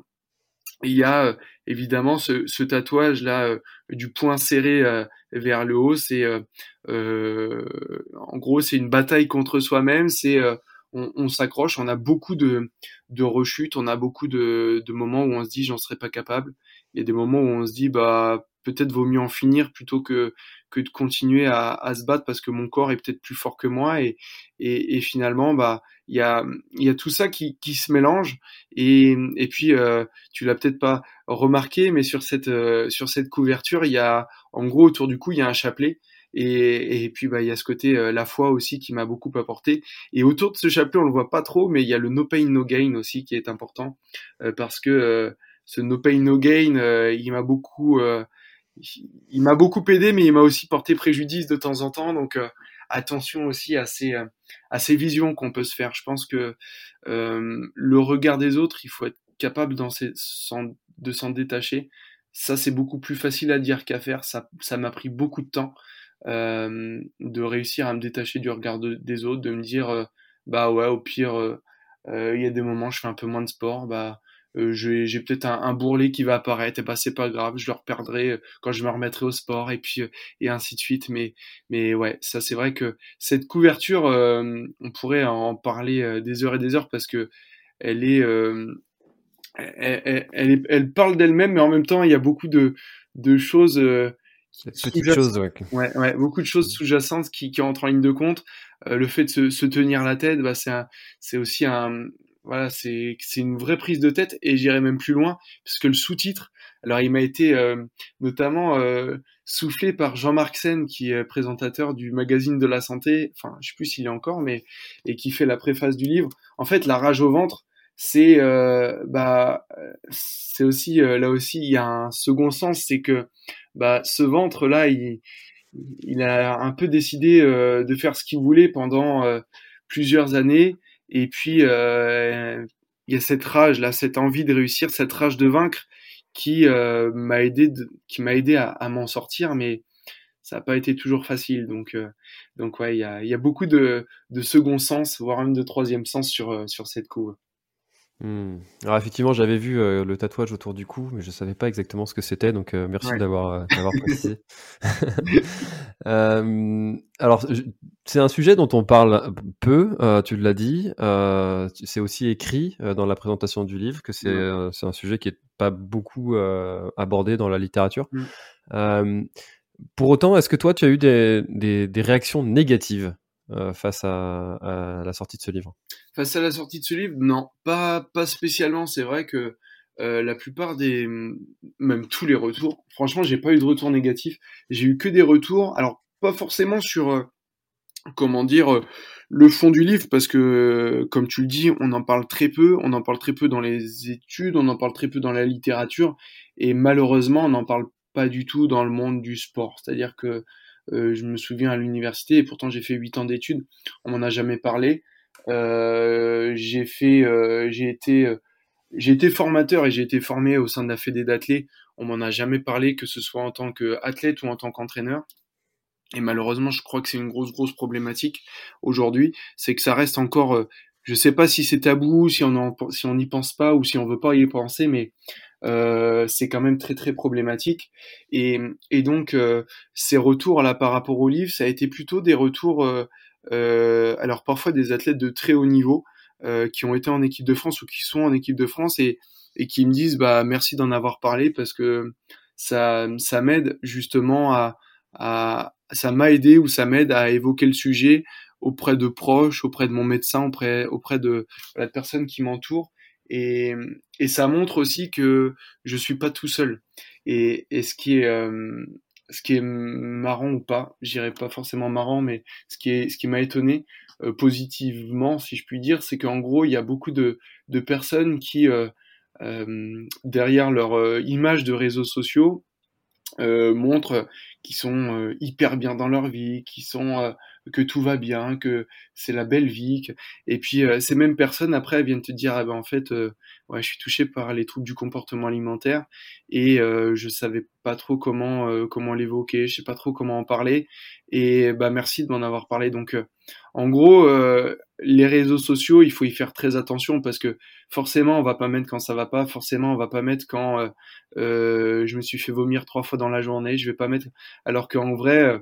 il y a évidemment ce, tatouage là du poing serré vers le haut. C'est en gros, c'est une bataille contre soi-même. C'est on, on s'accroche. On a beaucoup de, de rechutes. On a beaucoup de, de moments où on se dit j'en serais pas capable. Il y a des moments où on se dit bah peut-être vaut mieux en finir plutôt que que de continuer à, à se battre parce que mon corps est peut-être plus fort que moi. Et et, et finalement bah il y a il y a tout ça qui qui se mélange. Et et puis euh, tu l'as peut-être pas remarqué mais sur cette euh, sur cette couverture il y a en gros autour du cou il y a un chapelet. Et, et puis bah il y a ce côté euh, la foi aussi qui m'a beaucoup apporté. Et autour de ce chapelet on le voit pas trop mais il y a le no pain no gain aussi qui est important parce que ce no pain no gain il m'a beaucoup il m'a beaucoup aidé, mais il m'a aussi porté préjudice de temps en temps. Donc euh, attention aussi à ces, euh, à ces visions qu'on peut se faire. Je pense que euh, le regard des autres, il faut être capable ces, de s'en détacher. Ça, c'est beaucoup plus facile à dire qu'à faire. Ça, ça m'a pris beaucoup de temps de réussir à me détacher du regard des autres, de me dire, bah ouais, au pire, il y a des moments, je fais un peu moins de sport, bah euh, j'ai peut-être un, un, bourrelet qui va apparaître, et bah c'est pas grave, je le reperdrai euh, quand je me remettrai au sport, et puis euh, et ainsi de suite. Mais mais ouais, ça c'est vrai que cette couverture, on pourrait en parler des heures et des heures parce que elle est, elle, elle, elle, parle d'elle-même, mais en même temps il y a beaucoup de de choses. Petites choses, ouais. ouais. Ouais, beaucoup de choses sous-jacentes qui, qui entrent en ligne de compte. le fait de se, se tenir la tête, bah, c'est aussi un, voilà, c'est une vraie prise de tête et j'irai même plus loin puisque le sous-titre, alors il m'a été euh, notamment euh, soufflé par Jean-Marc Sen qui est présentateur du magazine de la santé, enfin je sais plus s'il est encore, mais et qui fait la préface du livre. En fait, la rage au ventre, c'est euh, bah c'est aussi là aussi il y a un second sens, c'est que bah ce ventre là, il il a un peu décidé de faire ce qu'il voulait pendant plusieurs années et puis, euh, il y a cette rage là, cette envie de réussir, cette rage de vaincre qui euh, m'a aidé, qui m'a aidé à, à m'en sortir, mais ça n'a pas été toujours facile. Donc, euh, donc ouais, il y a, y a, beaucoup de, de second sens, voire même de troisième sens sur, euh, sur cette couve. Hmm. Alors effectivement, j'avais vu euh, le tatouage autour du cou, mais je savais pas exactement ce que c'était, donc euh, merci d'avoir euh, d'avoir [laughs] précisé. [laughs] alors c'est un sujet dont on parle peu, tu l'as dit. c'est aussi écrit dans la présentation du livre que c'est c'est un sujet qui est pas beaucoup abordé dans la littérature. Mmh. pour autant, est-ce que toi tu as eu des, des, des réactions négatives euh, face à, la sortie de ce livre? Face à la sortie de ce livre, non, pas, pas spécialement. C'est vrai que euh, la plupart des, même tous les retours, franchement, j'ai pas eu de retour négatif. J'ai eu que des retours. Alors, pas forcément sur, euh, comment dire, le fond du livre, parce que, comme tu le dis, on en parle très peu. On en parle très peu dans les études, on en parle très peu dans la littérature, et malheureusement, on n'en parle pas du tout dans le monde du sport. C'est-à-dire que euh, je me souviens à l'université, et pourtant j'ai fait 8 ans d'études, on m'en a jamais parlé. j'ai fait, j'ai été, j'ai été formateur et j'ai été formé au sein de la Fédé d'athlètes. On m'en a jamais parlé, que ce soit en tant qu'athlète ou en tant qu'entraîneur. Et malheureusement, je crois que c'est une grosse, grosse problématique aujourd'hui, c'est que ça reste encore, euh, je sais pas si c'est tabou, si on n'y pense pas ou si on veut pas y penser, mais euh, c'est quand même très, très problématique. Et, et donc, euh, ces retours là par rapport au livre, ça a été plutôt des retours, euh, alors parfois des athlètes de très haut niveau qui ont été en équipe de France ou qui sont en équipe de France et, et qui me disent bah merci d'en avoir parlé parce que ça, ça m'aide justement à, à, ça m'a aidé ou ça m'aide à évoquer le sujet auprès de proches, auprès de mon médecin, auprès, auprès de la personne qui m'entoure. Et, ça montre aussi que je suis pas tout seul. Et, ce qui est euh, ce qui est marrant ou pas, j'irais pas forcément marrant, mais ce qui est ce qui m'a étonné euh, positivement, si je puis dire, c'est qu'en gros il y a beaucoup de, de personnes qui euh, derrière leur image de réseaux sociaux montrent qu'ils sont euh, hyper bien dans leur vie, qui sont euh, que tout va bien, que c'est la belle vie. Et puis ces mêmes personnes après viennent te dire ah ben en fait ouais je suis touché par les troubles du comportement alimentaire et je savais pas trop comment comment l'évoquer, je sais pas trop comment en parler et bah merci de m'en avoir parlé. Donc en gros les réseaux sociaux il faut y faire très attention parce que forcément on va pas mettre quand ça va pas, forcément on va pas mettre quand euh, je me suis fait vomir trois fois dans la journée, je vais pas mettre. Alors qu'en vrai,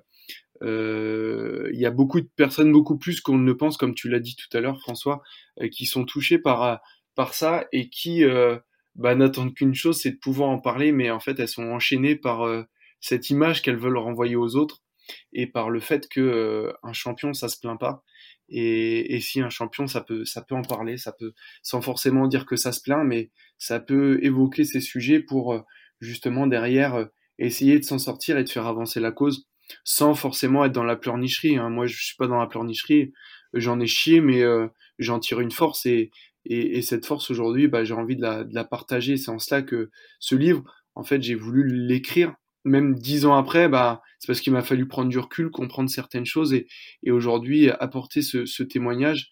euh, il y a beaucoup de personnes, beaucoup plus qu'on ne pense, comme tu l'as dit tout à l'heure, François, euh, qui sont touchées par par ça et qui bah, n'attendent qu'une chose, c'est de pouvoir en parler, mais en fait elles sont enchaînées par cette image qu'elles veulent renvoyer aux autres et par le fait que un champion ça se plaint pas et, si un champion, ça peut, ça peut en parler, ça peut, sans forcément dire que ça se plaint, mais ça peut évoquer ces sujets pour euh, justement derrière euh, essayer de s'en sortir et de faire avancer la cause, sans forcément être dans la pleurnicherie. Hein. Moi, je suis pas dans la pleurnicherie, j'en ai chié, mais euh, j'en tire une force et, et, et cette force aujourd'hui, bah, j'ai envie de la, de la partager. C'est en cela que ce livre, en fait, j'ai voulu l'écrire même dix ans après, bah, c'est parce qu'il m'a fallu prendre du recul, comprendre certaines choses et, et aujourd'hui apporter ce, ce, témoignage.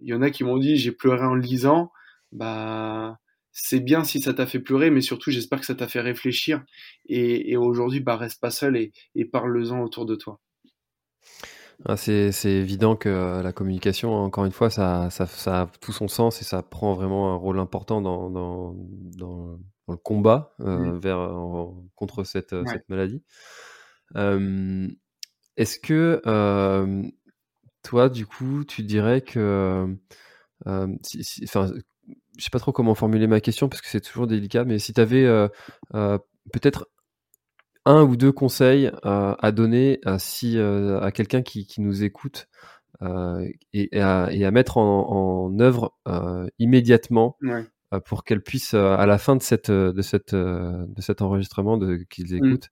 Il y en a qui m'ont dit j'ai pleuré en lisant. Bah, c'est bien si ça t'a fait pleurer, mais surtout j'espère que ça t'a fait réfléchir. Et, et aujourd'hui, bah, reste pas seul et, et parle-en autour de toi. Ah, c'est évident que la communication, encore une fois, ça, ça, ça, a tout son sens et ça prend vraiment un rôle important dans, dans, dans dans le combat euh, mmh. vers, contre cette, euh, cette maladie. Est-ce que toi, du coup, tu dirais que, si, je sais pas trop comment formuler ma question parce que c'est toujours délicat, mais si tu avais peut-être un ou deux conseils à donner à, si, à quelqu'un qui, qui, nous écoute et, à, et, à, mettre en, en œuvre immédiatement ouais. Euh, pour qu'elle puisse, euh, à la fin de, cette, euh, de, cette, de cet enregistrement qu'ils mmh. écoutent,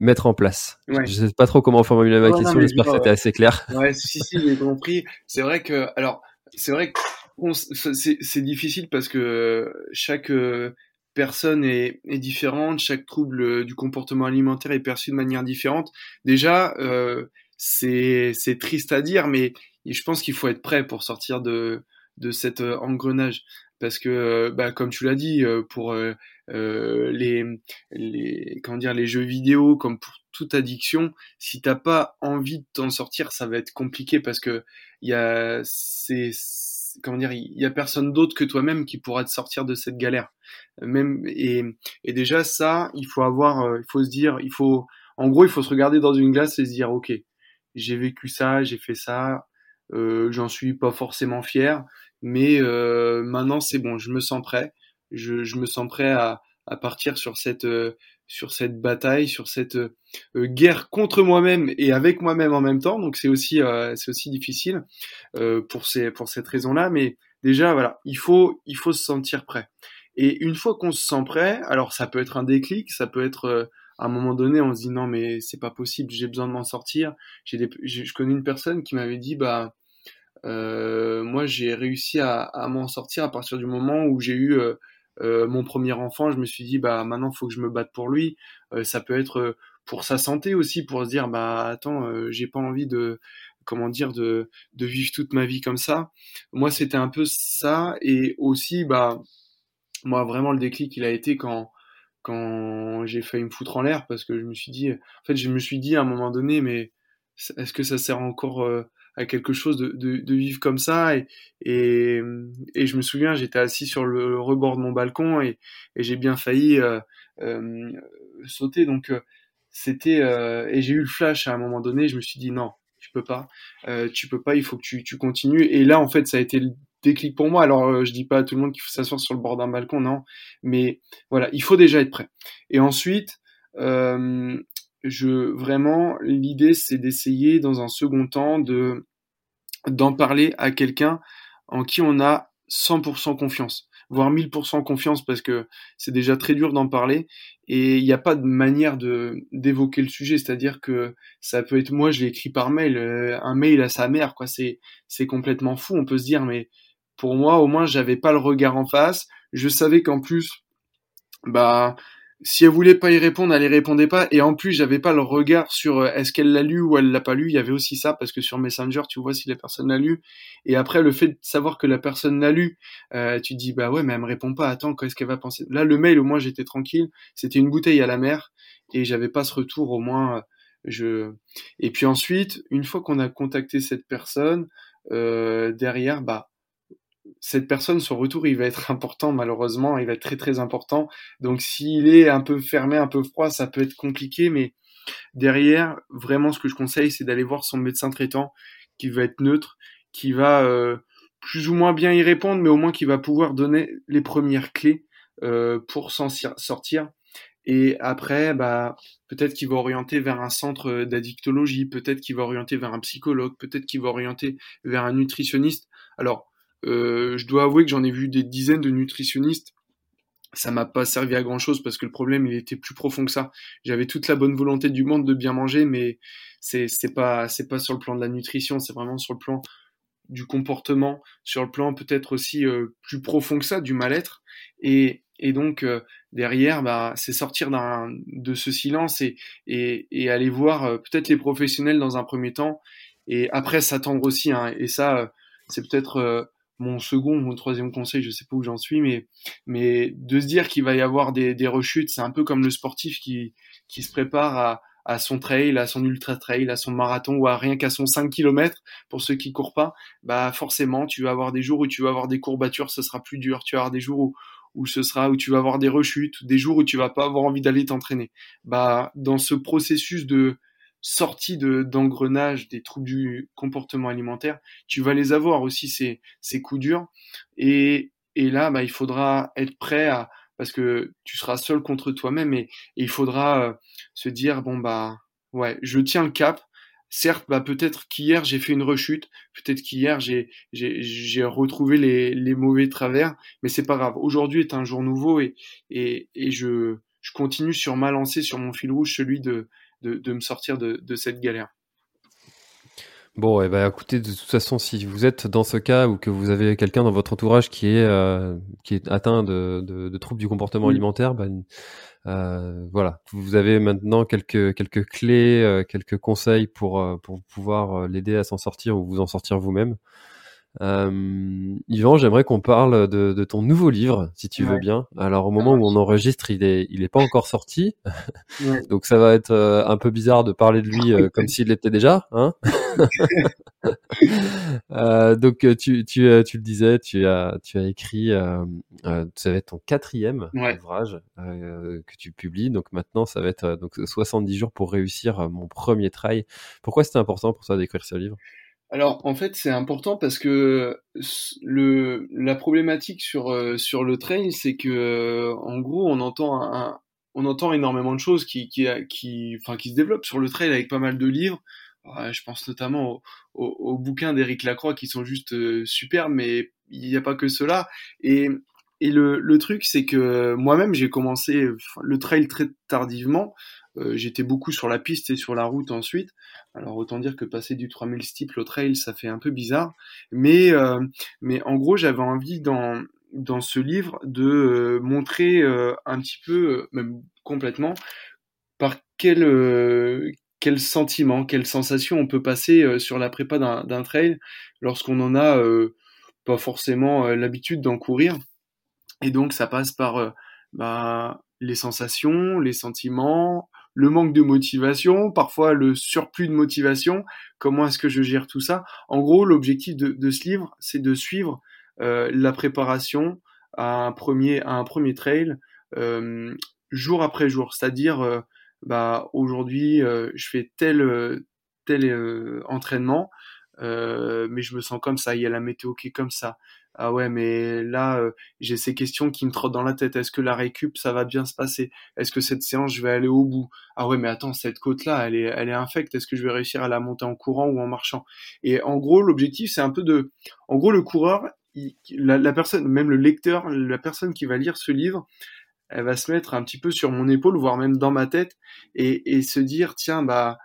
mettre en place. Je ne sais pas trop comment formuler ma question, j'espère que c'était assez clair. Ouais, si, si, j'ai compris. C'est vrai que, alors, c'est vrai que c'est difficile parce que chaque personne est, est, différente, chaque trouble du comportement alimentaire est perçu de manière différente. Déjà, euh, c'est triste à dire, mais je pense qu'il faut être prêt pour sortir de, de cet engrenage parce que euh, bah, comme tu l'as dit euh, pour euh, les, les comment dire les jeux vidéo comme pour toute addiction si t'as pas envie de t'en sortir ça va être compliqué parce que y a c'est comment dire il y a personne d'autre que toi-même qui pourra te sortir de cette galère même et, et déjà ça il faut avoir il faut se dire il faut en gros il faut se regarder dans une glace et se dire ok j'ai vécu ça j'ai fait ça euh, j'en suis pas forcément fier mais euh, maintenant c'est bon, je me sens prêt. Je, je me sens prêt à, à partir sur cette euh, sur cette bataille, sur cette euh, guerre contre moi-même et avec moi-même en même temps. Donc c'est aussi c'est aussi difficile pour ces pour cette raison-là. Mais déjà voilà, il faut il faut se sentir prêt. Et une fois qu'on se sent prêt, alors ça peut être un déclic, ça peut être à un moment donné, on se dit non mais c'est pas possible, j'ai besoin de m'en sortir. J'ai je connais une personne qui m'avait dit bah euh, moi, j'ai réussi à m'en sortir à partir du moment où j'ai eu euh, euh, mon premier enfant. Je me suis dit, bah maintenant, faut que je me batte pour lui. ça peut être pour sa santé aussi, pour se dire, bah attends, j'ai pas envie de comment dire de de vivre toute ma vie comme ça. Moi, c'était un peu ça et aussi bah moi vraiment le déclic il a été quand quand j'ai failli me foutre en l'air parce que je me suis dit en fait je me suis dit à un moment donné mais est-ce que ça sert encore euh, à quelque chose de, de, de, vivre comme ça et, et, et je me souviens j'étais assis sur le rebord de mon balcon et, et j'ai bien failli euh, euh, sauter. Donc euh, c'était euh, et j'ai eu le flash à un moment donné je me suis dit non tu peux pas euh, tu peux pas il faut que tu, tu continues. Et là en fait ça a été le déclic pour moi. Alors je dis pas à tout le monde qu'il faut s'asseoir sur le bord d'un balcon non mais voilà il faut déjà être prêt. Et ensuite euh, je vraiment l'idée c'est d'essayer dans un second temps de d'en parler à quelqu'un en qui on a 100% confiance, voire 1000% confiance parce que c'est déjà très dur d'en parler et il n'y a pas de manière de d'évoquer le sujet, c'est-à-dire que ça peut être moi je l'ai écrit par mail, euh, un mail à sa mère quoi, c'est c'est complètement fou, on peut se dire mais pour moi au moins j'avais pas le regard en face, je savais qu'en plus bah si elle voulait pas y répondre, elle y répondait pas. Et en plus, j'avais pas le regard sur euh, est-ce qu'elle l'a lu ou elle l'a pas lu. Il y avait aussi ça parce que sur Messenger, tu vois si la personne l'a lu. Et après, le fait de savoir que la personne l'a lu, euh, tu dis bah ouais, mais elle me répond pas. Attends, qu'est-ce qu'elle va penser? Là, le mail, au moins, j'étais tranquille. C'était une bouteille à la mer et j'avais pas ce retour. Au moins, je. Et puis ensuite, une fois qu'on a contacté cette personne, euh, derrière, bah cette personne, son retour, il va être important, malheureusement, il va être très très important. Donc s'il est un peu fermé, un peu froid, ça peut être compliqué, mais derrière, vraiment, ce que je conseille, c'est d'aller voir son médecin traitant, qui va être neutre, qui va euh, plus ou moins bien y répondre, mais au moins qui va pouvoir donner les premières clés euh, pour s'en sortir. Et après, bah, peut-être qu'il va orienter vers un centre d'addictologie, peut-être qu'il va orienter vers un psychologue, peut-être qu'il va orienter vers un nutritionniste. Alors, euh, je dois avouer que j'en ai vu des dizaines de nutritionnistes. Ça m'a pas servi à grand chose parce que le problème il était plus profond que ça. J'avais toute la bonne volonté du monde de bien manger, mais c'est c'est pas c'est pas sur le plan de la nutrition, c'est vraiment sur le plan du comportement, sur le plan peut-être aussi euh, plus profond que ça, du mal-être. Et, et donc euh, derrière, bah, c'est sortir de ce silence et, et, et aller voir euh, peut-être les professionnels dans un premier temps, et après s'attendre aussi. Hein, et ça, c'est peut-être mon second, mon troisième conseil, je sais pas où j'en suis, mais, mais de se dire qu'il va y avoir des, des rechutes, c'est un peu comme le sportif qui, qui se prépare à, à son trail, à son ultra trail, à son marathon ou à rien qu'à son 5 km pour ceux qui courent pas, bah forcément tu vas avoir des jours où tu vas avoir des courbatures, ce sera plus dur, tu vas avoir des jours où, où ce sera où tu vas avoir des rechutes, des jours où tu vas pas avoir envie d'aller t'entraîner. Bah dans ce processus de sortie de d'engrenage des troubles du comportement alimentaire, tu vas les avoir aussi ces, ces coups durs. Et, et là, bah, il faudra être prêt à parce que tu seras seul contre toi-même et, il faudra euh, se dire bon bah ouais, je tiens le cap. Certes, bah peut-être qu'hier j'ai fait une rechute, peut-être qu'hier j'ai j'ai retrouvé les, les mauvais travers, mais c'est pas grave. Aujourd'hui est un jour nouveau et et, et je je continue sur ma lancée, sur mon fil rouge, celui de de, de me sortir de, de, cette galère. Bon, et eh ben, écoutez, de toute façon, si vous êtes dans ce cas ou que vous avez quelqu'un dans votre entourage qui est euh, qui est atteint de, de, de, troubles du comportement alimentaire, ben, euh, voilà, vous avez maintenant quelques quelques clés, euh, quelques conseils pour pour pouvoir l'aider à s'en sortir ou vous en sortir vous-même. Euh, Yvan, j'aimerais qu'on parle de, de, ton nouveau livre, si tu ouais. veux bien. Alors au moment où on enregistre, il est, il est pas encore sorti, ouais. [laughs] donc ça va être euh, un peu bizarre de parler de lui euh, comme s'il l'était déjà. Hein [laughs] [laughs] euh, donc euh, tu, tu, tu le disais, tu as, tu as écrit, ça va être ton quatrième ouais. ouvrage que tu publies. Donc maintenant, ça va être donc 70 jours pour réussir mon premier trail. Pourquoi c'était important pour toi d'écrire ce livre? Alors en fait c'est important parce que le la problématique sur euh, sur le trail c'est que euh, en gros on entend un, on entend énormément de choses qui qui qui enfin qui se développent sur le trail avec pas mal de livres. je pense notamment aux au, au bouquins d'Éric Lacroix qui sont juste euh, super mais il n'y a pas que cela et et le, le truc, c'est que moi-même, j'ai commencé le trail très tardivement. Euh, J'étais beaucoup sur la piste et sur la route ensuite. Alors autant dire que passer du 3000 steeple au trail, ça fait un peu bizarre. Mais, euh, mais en gros, j'avais envie dans, dans ce livre de euh, montrer euh, un petit peu, même complètement, par quel, quel sentiment, quelle sensation on peut passer sur la prépa d'un trail lorsqu'on en a pas forcément l'habitude d'en courir. Et donc ça passe par bah, les sensations, les sentiments, le manque de motivation, parfois le surplus de motivation. Comment est-ce que je gère tout ça? En gros, l'objectif de, ce livre, c'est de suivre euh, la préparation à un premier, à un premier trail euh, jour après jour. C'est-à-dire, euh, bah, aujourd'hui, je fais tel, tel entraînement, mais je me sens comme ça. Il y a la météo qui est comme ça ah ouais, mais là, euh, j'ai ces questions qui me trottent dans la tête. Est-ce que la récup, ça va bien se passer? Est-ce que cette séance, je vais aller au bout? Ah ouais, mais attends, cette côte-là, elle est, elle est infecte. Est-ce que je vais réussir à la monter en courant ou en marchant? Et en gros, l'objectif, c'est un peu de... En gros, le coureur, la, personne, même le lecteur, la personne qui va lire ce livre, elle va se mettre un petit peu sur mon épaule, voire même dans ma tête, et, et se dire, tiens, bah,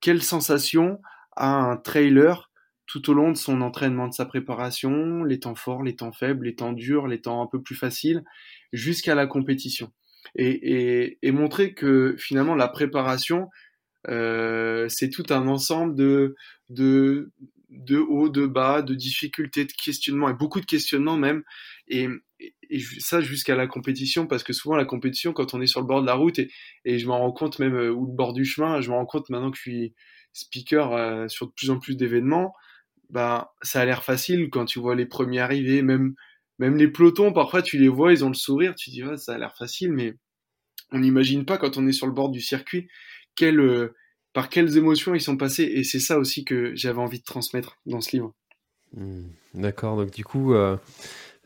quelle sensation a un trailer tout au long de son entraînement, de sa préparation, les temps forts, les temps faibles, les temps durs, les temps un peu plus faciles, jusqu'à la compétition. Et, montrer que finalement la préparation, euh, c'est tout un ensemble de, de, de haut, de bas, de difficultés, de questionnements, et beaucoup de questionnements même. Et, ça jusqu'à la compétition, parce que souvent la compétition, quand on est sur le bord de la route, et, et je m'en rends compte même, euh, ou le bord du chemin, je me rends compte maintenant que je suis speaker euh, sur de plus en plus d'événements, bah, ça a l'air facile quand tu vois les premiers arriver, même, même les pelotons, parfois tu les vois, ils ont le sourire, tu dis, ça a l'air facile, mais on n'imagine pas quand on est sur le bord du circuit euh, par quelles émotions ils sont passés. Et c'est ça aussi que j'avais envie de transmettre dans ce livre. Mmh. D'accord, donc du coup, euh,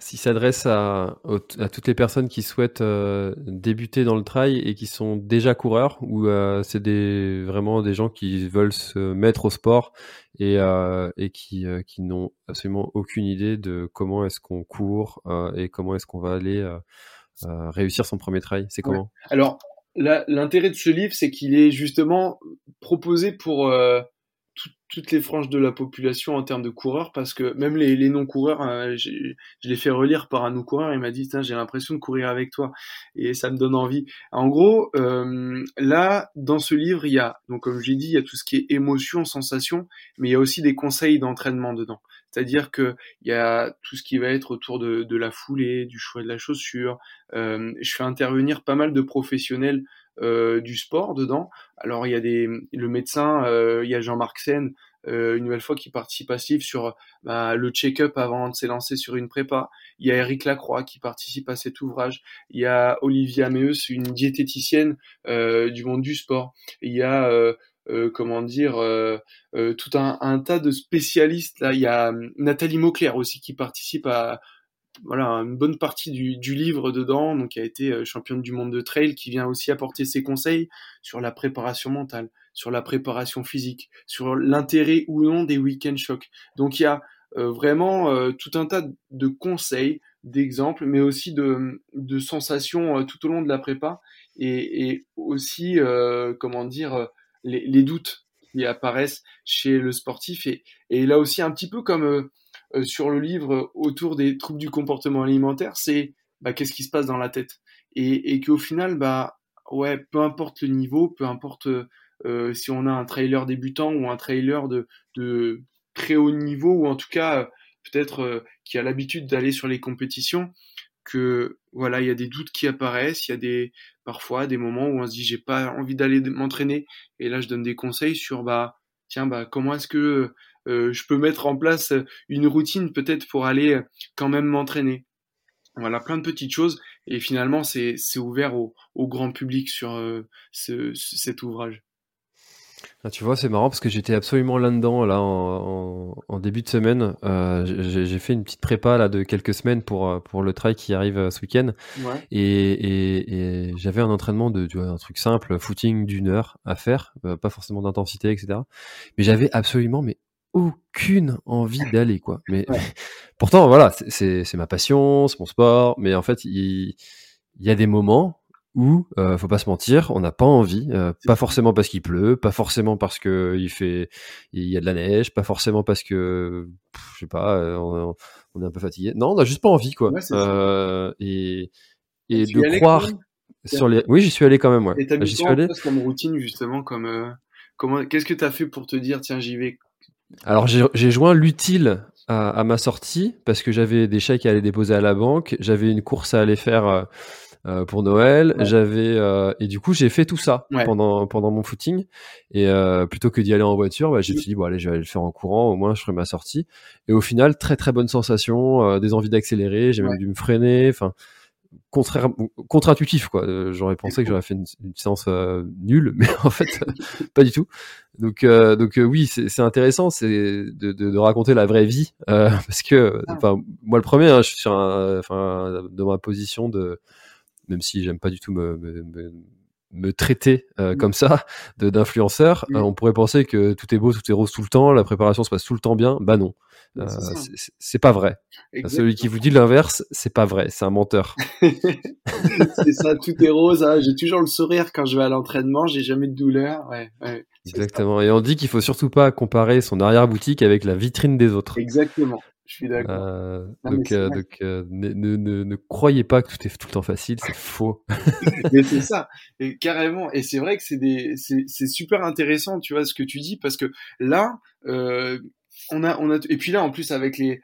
s'il s'adresse à, à, toutes les personnes qui souhaitent euh, débuter dans le trail et qui sont déjà coureurs, ou euh, c'est des, vraiment des gens qui veulent se mettre au sport et, euh, et qui, qui n'ont absolument aucune idée de comment est-ce qu'on court et comment est-ce qu'on va aller réussir son premier trail. C'est comment? Alors, l'intérêt de ce livre, c'est qu'il est justement proposé pour toutes les franges de la population en termes de coureurs parce que même les, les non-coureurs, hein, je l'ai fait relire par un non-coureur, il m'a dit j'ai l'impression de courir avec toi et ça me donne envie. En gros, euh, là, dans ce livre, il y a, donc comme j'ai dit, il y a tout ce qui est émotion, sensation, mais il y a aussi des conseils d'entraînement dedans. C'est-à-dire que il y a tout ce qui va être autour de, la foulée, du choix de la chaussure. Euh, je fais intervenir pas mal de professionnels euh, du sport dedans. Alors il y a des le médecin, euh, il y a Jean-Marc Sen, euh, une nouvelle fois qui participe à sur bah, le check-up avant de s'élancer sur une prépa. Il y a Eric Lacroix qui participe à cet ouvrage. Il y a Olivia Meus, une diététicienne du monde du sport. Il y a comment dire, tout un, un, tas de spécialistes. Là, il y a Nathalie Mauclair aussi qui participe à, voilà une bonne partie du, du, livre dedans, donc qui a été euh, championne du monde de trail, qui vient aussi apporter ses conseils sur la préparation mentale, sur la préparation physique, sur l'intérêt ou non des week-end shocks. Donc il y a euh, vraiment euh, tout un tas de conseils, d'exemples, mais aussi de, de sensations tout au long de la prépa et, et aussi comment dire les, les, doutes qui apparaissent chez le sportif et, et là aussi un petit peu comme euh, sur le livre autour des troubles du comportement alimentaire, c'est bah, qu'est-ce qui se passe dans la tête? Et, et qu'au final, bah, ouais, peu importe le niveau, peu importe euh, si on a un trailer débutant ou un trailer de, très haut niveau, ou en tout cas peut-être euh, qui a l'habitude d'aller sur les compétitions, que voilà, il y a des doutes qui apparaissent, il y a des parfois des moments où on se dit j'ai pas envie d'aller m'entraîner, et là je donne des conseils sur bah tiens bah comment est-ce que euh, je peux mettre en place une routine peut-être pour aller quand même m'entraîner. Voilà, plein de petites choses. Et finalement, c'est ouvert au, au, grand public sur euh, ce, cet ouvrage. Ah, tu vois, c'est marrant parce que j'étais absolument là-dedans là en, en, début de semaine. Euh, j'ai fait une petite prépa là de quelques semaines pour pour le trail qui arrive ce week-end. Ouais. Et, et, et j'avais un entraînement de tu vois, un truc simple, footing d'une heure à faire, pas forcément d'intensité, etc. Mais j'avais absolument mais aucune envie d'aller quoi. Mais [laughs] pourtant voilà, c'est ma passion, c'est mon sport, mais en fait il, y a des moments où euh, faut pas se mentir, on n'a pas envie, euh, pas forcément parce qu'il pleut, pas forcément parce que il fait il y a de la neige, pas forcément parce que je sais pas, euh, on, est un peu fatigué. Non, on a juste pas envie quoi. Euh, et et de croire sur les oui, j'y suis allé quand même ouais. Et t'as mis allé comme routine justement comme comment, qu'est-ce que tu as fait pour te dire, tiens, j'y vais Alors, j'ai joint l'utile à, ma sortie parce que j'avais des chèques à aller déposer à la banque, j'avais une course à aller faire euh, euh, pour Noël, j'avais et du coup j'ai fait tout ça pendant pendant mon footing. Et plutôt que d'y aller en voiture, bah, j'ai dit bon allez je vais aller le faire en courant, au moins je ferai ma sortie. Et au final très très bonne sensation, des envies d'accélérer, j'ai même dû me freiner, enfin contre-intuitif quoi. Euh, j'aurais pensé que j'aurais fait une, séance euh, nulle, [laughs] mais en fait pas du tout. Donc euh, donc oui, c'est intéressant, c'est de, de, raconter la vraie vie [laughs] parce que ah. enfin moi le premier, hein, je suis sur un, dans ma position de même si j'aime pas du tout me, me, me traiter mmh. comme ça d'influenceur, mmh. on pourrait penser que tout est beau, tout est rose tout le temps, la préparation se passe tout le temps bien. Bah non. Euh, c'est pas vrai. Celui qui vous dit l'inverse, c'est pas vrai, c'est un menteur. [laughs] c'est ça, tout est rose. Hein. J'ai toujours le sourire quand je vais à l'entraînement, j'ai jamais de douleur. Ouais, Exactement. Et on dit qu'il faut surtout pas comparer son arrière-boutique avec la vitrine des autres. Exactement. Je suis d'accord. Euh, donc, euh, donc ne, ne, ne, croyez pas que tout est tout le temps facile, c'est faux. [laughs] mais c'est ça, et carrément. Et c'est vrai que c'est des, c'est super intéressant, tu vois, ce que tu dis, parce que là, euh, on a, on a, et puis là, en plus, avec les,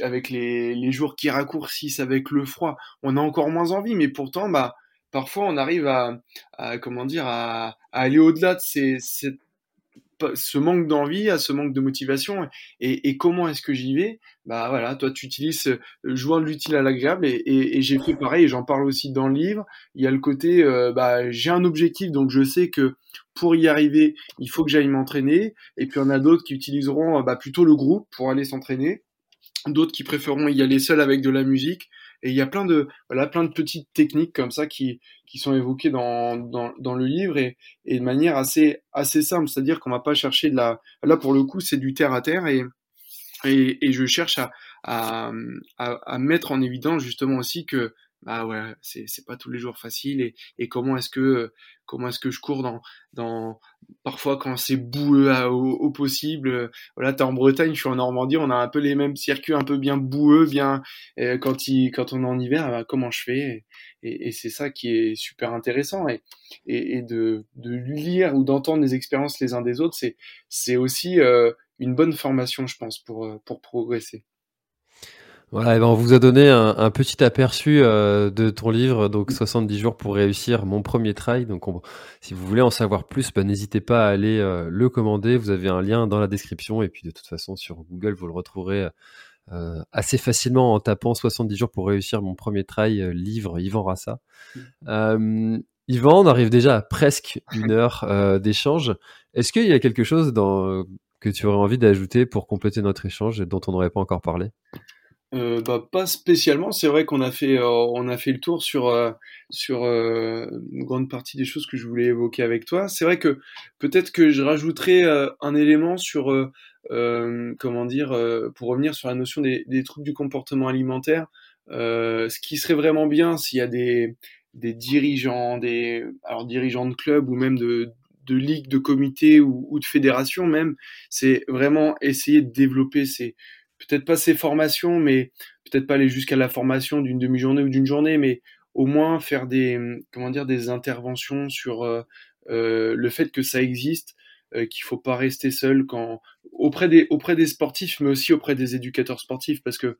avec les, les jours qui raccourcissent, avec le froid, on a encore moins envie, mais pourtant, bah, parfois, on arrive à, à comment dire, à, à aller au-delà de ces, cette ce manque d'envie, à ce manque de motivation. Et, comment est-ce que j'y vais? Bah voilà, toi tu utilises euh, joindre l'utile à l'agréable et, j'ai fait pareil. J'en parle aussi dans le livre. Il y a le côté, euh, bah j'ai un objectif, donc je sais que pour y arriver, il faut que j'aille m'entraîner. Et puis on a d'autres qui utiliseront bah, plutôt le groupe pour aller s'entraîner. D'autres qui préféreront y aller seul avec de la musique. Et il y a plein de, voilà, plein de petites techniques comme ça qui, qui sont évoquées dans, dans, dans le livre et, et de manière assez, assez simple. C'est-à-dire qu'on va pas chercher de la, là pour le coup, c'est du terre à terre et, et, et je cherche à, à, à, à, mettre en évidence justement aussi que bah ouais, c'est c'est pas tous les jours facile et, et comment est-ce que comment est-ce que je cours dans dans parfois quand c'est boueux au, possible voilà t'es en Bretagne je suis en Normandie on a un peu les mêmes circuits un peu bien boueux bien quand il quand on est en hiver bah, comment je fais et, et c'est ça qui est super intéressant et et, de de lire ou d'entendre les expériences les uns des autres c'est c'est aussi euh, une bonne formation je pense pour pour progresser voilà, et ben on vous a donné un, petit aperçu euh, de ton livre, donc 70 jours pour réussir mon premier try. Donc, si vous voulez en savoir plus, ben, n'hésitez pas à aller euh, le commander. Vous avez un lien dans la description, et puis de toute façon sur Google, vous le retrouverez euh, assez facilement en tapant 70 jours pour réussir mon premier try, livre Yvan Rassa. Mmh. Yvan, on arrive déjà à presque une heure d'échange. Est-ce qu'il y a quelque chose dans, que tu aurais envie d'ajouter pour compléter notre échange et dont on n'aurait pas encore parlé? Euh, bah, pas spécialement. C'est vrai qu'on a fait, euh, on a fait le tour sur euh, sur une grande partie des choses que je voulais évoquer avec toi. C'est vrai que peut-être que je rajouterais un élément sur comment dire pour revenir sur la notion des, des troubles du comportement alimentaire. ce qui serait vraiment bien s'il y a des des dirigeants, des alors dirigeants de clubs ou même de de ligues, de comités ou, ou de fédérations même, c'est vraiment essayer de développer ces peut-être pas ces formations, mais peut-être pas aller jusqu'à la formation d'une demi-journée ou d'une journée, mais au moins faire des, comment dire, des interventions sur euh, euh, le fait que ça existe, euh, qu'il faut pas rester seul quand auprès des auprès des sportifs, mais aussi auprès des éducateurs sportifs, parce que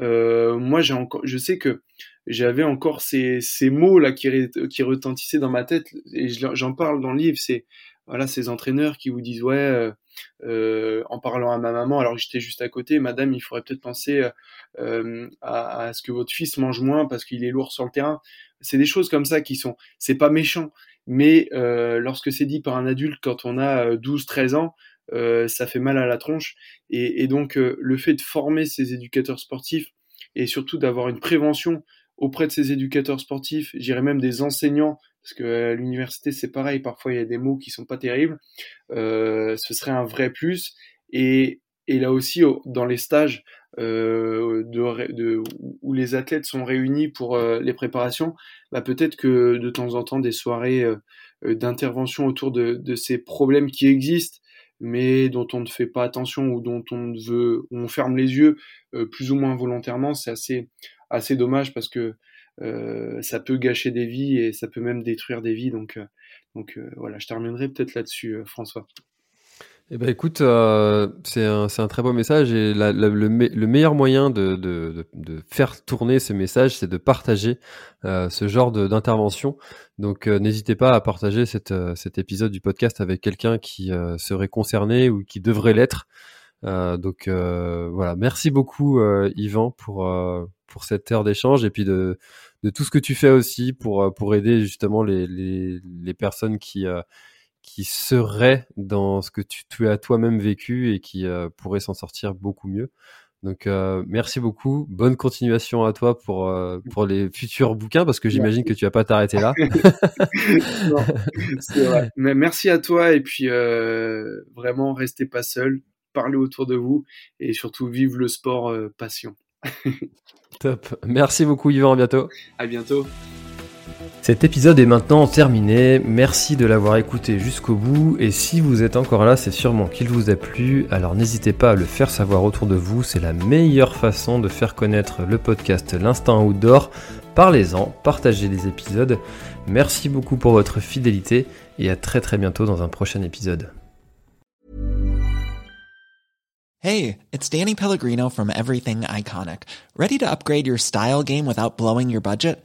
euh, moi j'ai encore, je sais que j'avais encore ces, ces mots là qui, qui retentissaient dans ma tête et j'en parle dans le livre. C'est voilà ces entraîneurs qui vous disent ouais euh, euh, en parlant à ma maman alors que j'étais juste à côté madame il faudrait peut-être penser euh, à, à, ce que votre fils mange moins parce qu'il est lourd sur le terrain. C'est des choses comme ça qui sont c'est pas méchant mais euh, lorsque c'est dit par un adulte quand on a 12 13 ans euh, ça fait mal à la tronche. Et, et donc le fait de former ces éducateurs sportifs et surtout d'avoir une prévention auprès de ces éducateurs sportifs, j'irais même des enseignants parce que à l'université c'est pareil, parfois il y a des mots qui sont pas terribles. Euh, ce serait un vrai plus. Et, là aussi dans les stages euh, où les athlètes sont réunis pour euh, les préparations, bah peut-être que de temps en temps des soirées euh, d'intervention autour de, ces problèmes qui existent mais dont on ne fait pas attention ou dont on veut, on ferme les yeux euh, plus ou moins volontairement, c'est assez assez dommage parce que ça peut gâcher des vies et ça peut même détruire des vies. Donc, donc voilà, je terminerai peut-être là-dessus, François. Eh ben écoute, euh, c'est un, un, très beau message et la, le, le, meilleur moyen de, de, de, faire tourner ce message, c'est de partager euh, ce genre d'intervention. Donc euh, n'hésitez pas à partager cette, euh, cet épisode du podcast avec quelqu'un qui euh, serait concerné ou qui devrait l'être. donc voilà, merci beaucoup Yvan pour, pour cette heure d'échange et puis de, de tout ce que tu fais aussi pour, pour aider justement les, les, les personnes qui qui serait dans ce que tu, tu as toi-même vécu et qui euh, pourrait s'en sortir beaucoup mieux. Donc euh, merci beaucoup, bonne continuation à toi pour euh, pour les futurs bouquins parce que j'imagine que tu vas pas t'arrêter là. [laughs] vrai. Mais merci à toi et puis vraiment restez pas seul, parlez autour de vous et surtout vive le sport passion. [laughs] Top. Merci beaucoup Yvan, à bientôt. À bientôt. Cet épisode est maintenant terminé, merci de l'avoir écouté jusqu'au bout et si vous êtes encore là c'est sûrement qu'il vous a plu, alors n'hésitez pas à le faire savoir autour de vous, c'est la meilleure façon de faire connaître le podcast L'Instant Outdoor. Parlez-en, partagez les épisodes, merci beaucoup pour votre fidélité et à très très bientôt dans un prochain épisode. Hey, it's Danny Pellegrino from Everything Iconic. Ready to upgrade your style game without blowing your budget?